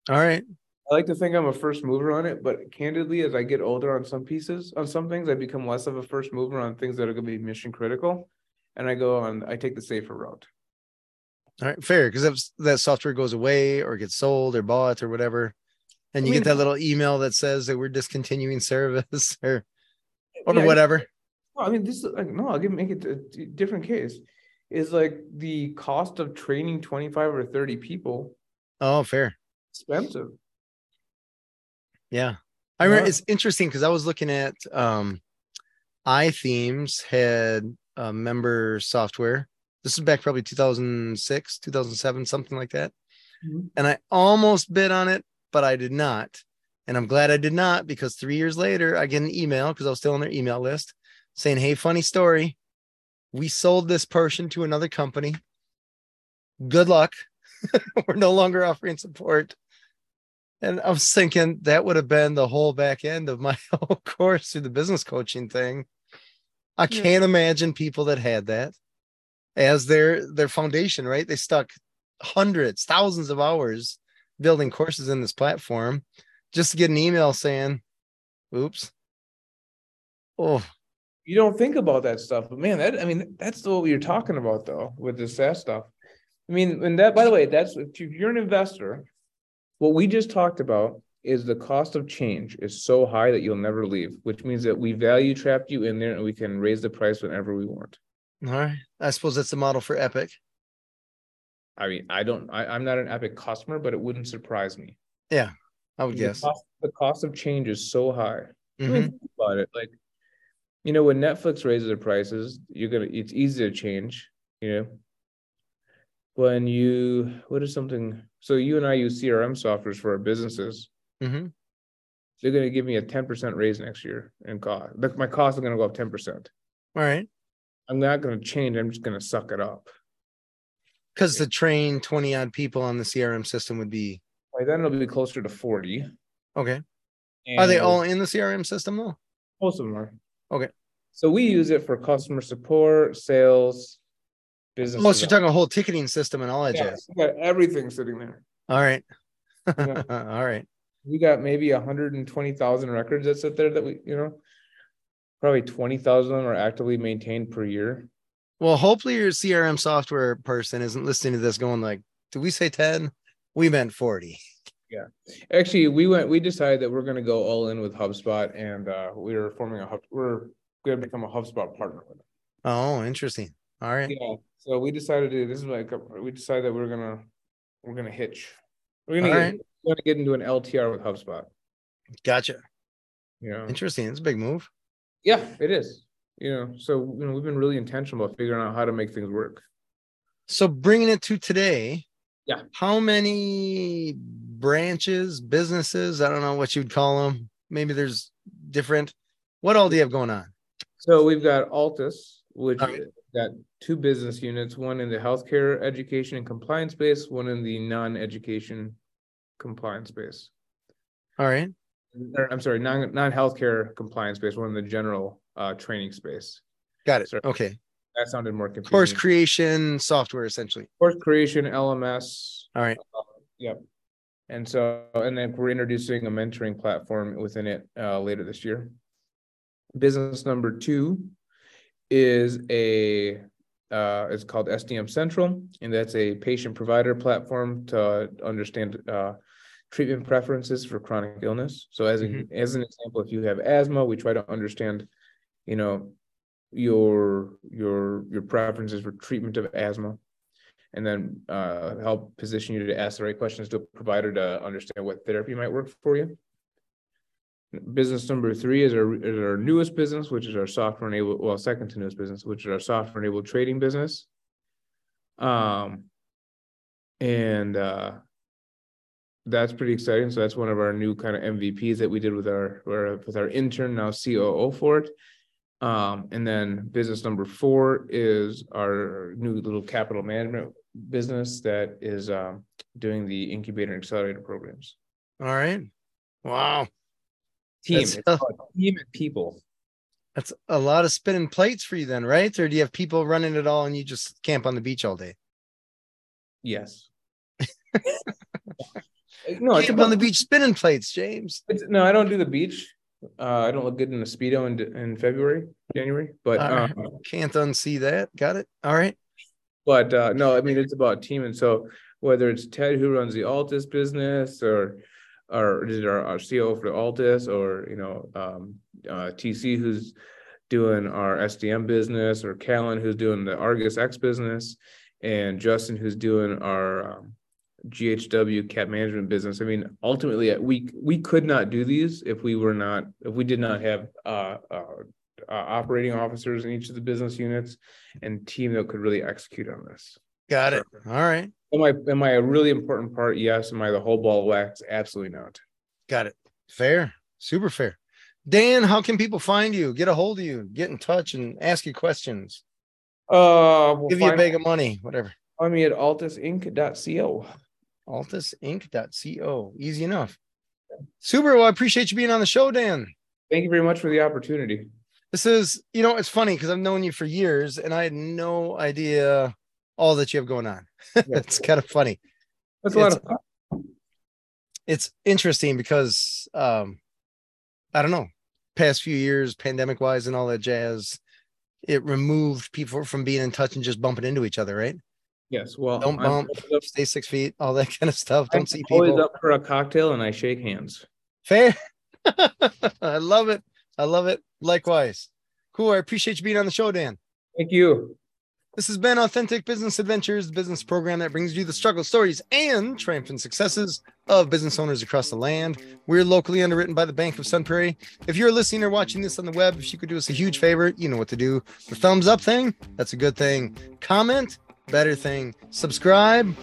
All right.
I like to think I'm a first mover on it, but candidly, as I get older on some pieces, on some things, I become less of a first mover on things that are going to be mission critical, and I go on. I take the safer route.
All right. Fair. Because if that software goes away or gets sold or bought or whatever, and
I
you
mean-
get that little email that says that we're discontinuing service or or
Yeah,
whatever.
Well, I mean, this is like no, I'll give make it a different case. Is like the cost of training 25 or 30 people
Oh, fair.
expensive.
Yeah. I remember
Yeah.
it's interesting because I was looking at um iThemes had a member software. This is back probably 2006, 2007, something like that.
Mhm.
And I almost bid on it, but I did not. And I'm glad I did not because three years later, I get an email because I was still on their email list saying, Hey, funny story. We sold this person to another company. Good luck. We're no longer offering support. And I was thinking that would have been the whole back end of my whole course through the business coaching thing. I can't imagine people that had that as their their foundation, right? They stuck hundreds, thousands of hours building courses in this platform just to get an email saying, oops. Oh,
You don't think about that stuff, but man, that I mean, that's what you're talking about though with the SaaS stuff. I mean, and that by the way, that's if you're an investor, what we just talked about is the cost of change is so high that you'll never leave, which means that we value trapped you in there and we can raise the price whenever we want.
all right. I suppose that's the model for Epic.
I mean, I don't, I, I'm not an Epic customer, but it wouldn't surprise me.
Yeah, I would
The
guess.
cost, the cost of change is so high. I
Mhm.
mean, think about it. Like, you know, when Netflix raises their prices, you're gonna it's easy to change, you know. When you what is something so you and I use CRM softwares for our businesses.
Mm-hmm.
They're gonna give me a 10% raise next year in cost. Like my costs are gonna go up 10%.
All right.
I'm not gonna change, I'm just gonna suck it up.
Because to train 20 odd people on the CRM system would be
By then it'll be closer to 40.
okay. Are they all in the CRM system though?
most of them are.
Okay.
So we use it for customer support, sales, business.
Most you're talking a whole ticketing system and all that
Yeah,
jazz.
got everything sitting there.
All right.
Yeah.
all right.
We got maybe hundred and twenty thousand records that sit there that we, you know, probably twenty thousand of them are actively maintained per year.
Well, hopefully your CRM software person isn't listening to this going like, did we say 10? We meant 40. Yeah.
Actually, we went, we decided that we're gonna go all in with HubSpot and uh, we are forming a hub, we're gonna become a HubSpot partner with them.
Oh, interesting. All right.
Yeah, so we decided to, this is like, a- we decided that we're gonna, we're gonna hitch. We're gonna
All
get,
right.
we're gonna get into an LTR with HubSpot,
Gotcha.
you know?
Interesting. It's a big move.
Yeah, it is. You know, so you know, we've been really intentional about figuring out how to make things work.
So bringing it to today.
Yeah.
How many branches, businesses? I don't know what you'd call them. Maybe there's different. What all do you have going on?
So we've got Altus, which
right.
Got two business units, one in the healthcare education and compliance space, one in the non-education compliance space.
All right.
Or, I'm sorry, non, non-healthcare compliance space, one in the general uh training space.
Got it.
Sorry.
Okay.
That sounded more confusing.
Course creation software, essentially.
Course creation, LMS,
All right.
Yep. And so, and then we're introducing a mentoring platform within it uh later this year. Business number two is a uh, it's called SDM Central, and that's a patient provider platform to understand uh treatment preferences for chronic illness. So as an as an example, if you have asthma, we try to understand, you know, your your your preferences for treatment of asthma and then uh, help position you to ask the right questions to a provider to understand what therapy might work for you. Business number three is our is our newest business, which is our software enabled, well, second to newest business, which is our software enabled trading business. Um, and uh, that's pretty exciting. So that's one of our new kind of MVPs that we did with our with our intern now COO for it. Um, and then business number four is our new little capital management business that is um doing the incubator and accelerator programs.
All right. Wow.
Team, it's called team and people.
That's a lot of spinning plates for you then, right? Or do you have people running it all and you just camp on the beach all day?
Yes. No, it's
camp on the beach spinning plates, James.
it's, no, I don't do the beach. Uh, I don't look good in a speedo in in February, January, but
right.
um,
Can't unsee that. Got it. All right.
But uh, no, I mean it's about team, and so whether it's Ted who runs the Altus business, or or is it our, our CEO for Altus, or you know um, uh, TC who's doing our SDM business, or Callan who's doing the Argus X business, and Justin who's doing our um, GHW cap management business. I mean, ultimately, uh, we we could not do these if we were not if we did not have uh, uh, uh, operating officers in each of the business units and team that could really execute on this.
Got it. All right.
Am I am I a really important part? Yes. Am I the whole ball of wax? Absolutely not.
Got it. Fair. Super fair. Dan, how can people find you? Get a hold of you, get in touch and ask you questions.
Uh, we'll
Give you a
find,
bag of money, whatever.
find me at altusinc.co.
altusinc.co. Easy enough. Super. Well, I appreciate you being on the show, Dan.
Thank you very much for the opportunity.
This is, you know, it's funny because I've known you for years and I had no idea all that you have going on. it's kind of funny.
That's a lot
It's-
of fun.
It's interesting because um I don't know, past few years, pandemic wise and all that jazz, it removed people from being in touch and just bumping into each other, right?
Yes. Well,
Don't bump,
up-
stay six feet, all that kind of stuff.
I'm
Don't see people.
always up for a cocktail and I shake hands.
Fair. I love it. I love it. Likewise. Cool. I appreciate you being on the show, Dan.
Thank you.
This has been Authentic Business Adventures, business program that brings you the struggle stories and triumphant successes of business owners across the land. We're locally underwritten by the Bank of Sun Prairie. If you're listening or watching this on the web, if you could do us a huge favor, you know what to do. The thumbs up thing, that's a good thing. Comment, better thing. Subscribe,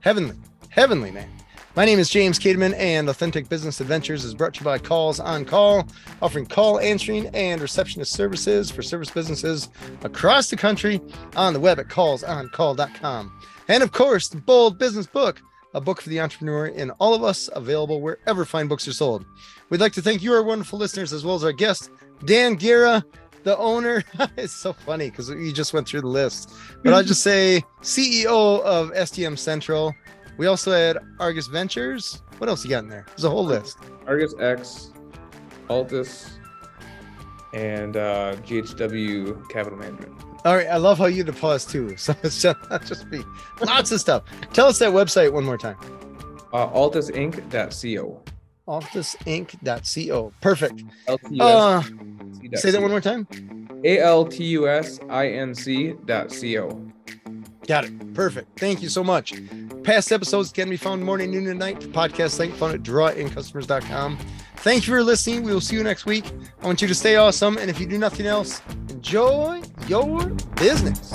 heavenly, heavenly man. My name is James Kademan, and Authentic Business Adventures is brought to you by Calls on Call, offering call answering and receptionist services for service businesses across the country on the web at callsoncall.com. And of course, the Bold Business Book, a book for the entrepreneur in all of us, available wherever fine books are sold. We'd like to thank you, our wonderful listeners, as well as our guest, Dan Guerra, the owner. it's so funny because you just went through the list, but I'll just say CEO of SDM Central. We also had Argus Ventures. What else you got in there? There's a whole list.
Argus X, Altus, and uh, GHW Capital Management.
All right, I love how you pause too. So it's just, just me. Lots of stuff. Tell us that website one more time.
Uh, altusinc.co.
Altusinc.co. Perfect.
LTUS.
Uh, say that one more time.
A L T U S I N C dot C O.
Got it. Perfect. Thank you so much. Past episodes can be found morning, noon, and night. The podcast site found at drawincustomers.com. Thank you for listening. We will see you next week. I want you to stay awesome. And if you do nothing else, enjoy your business.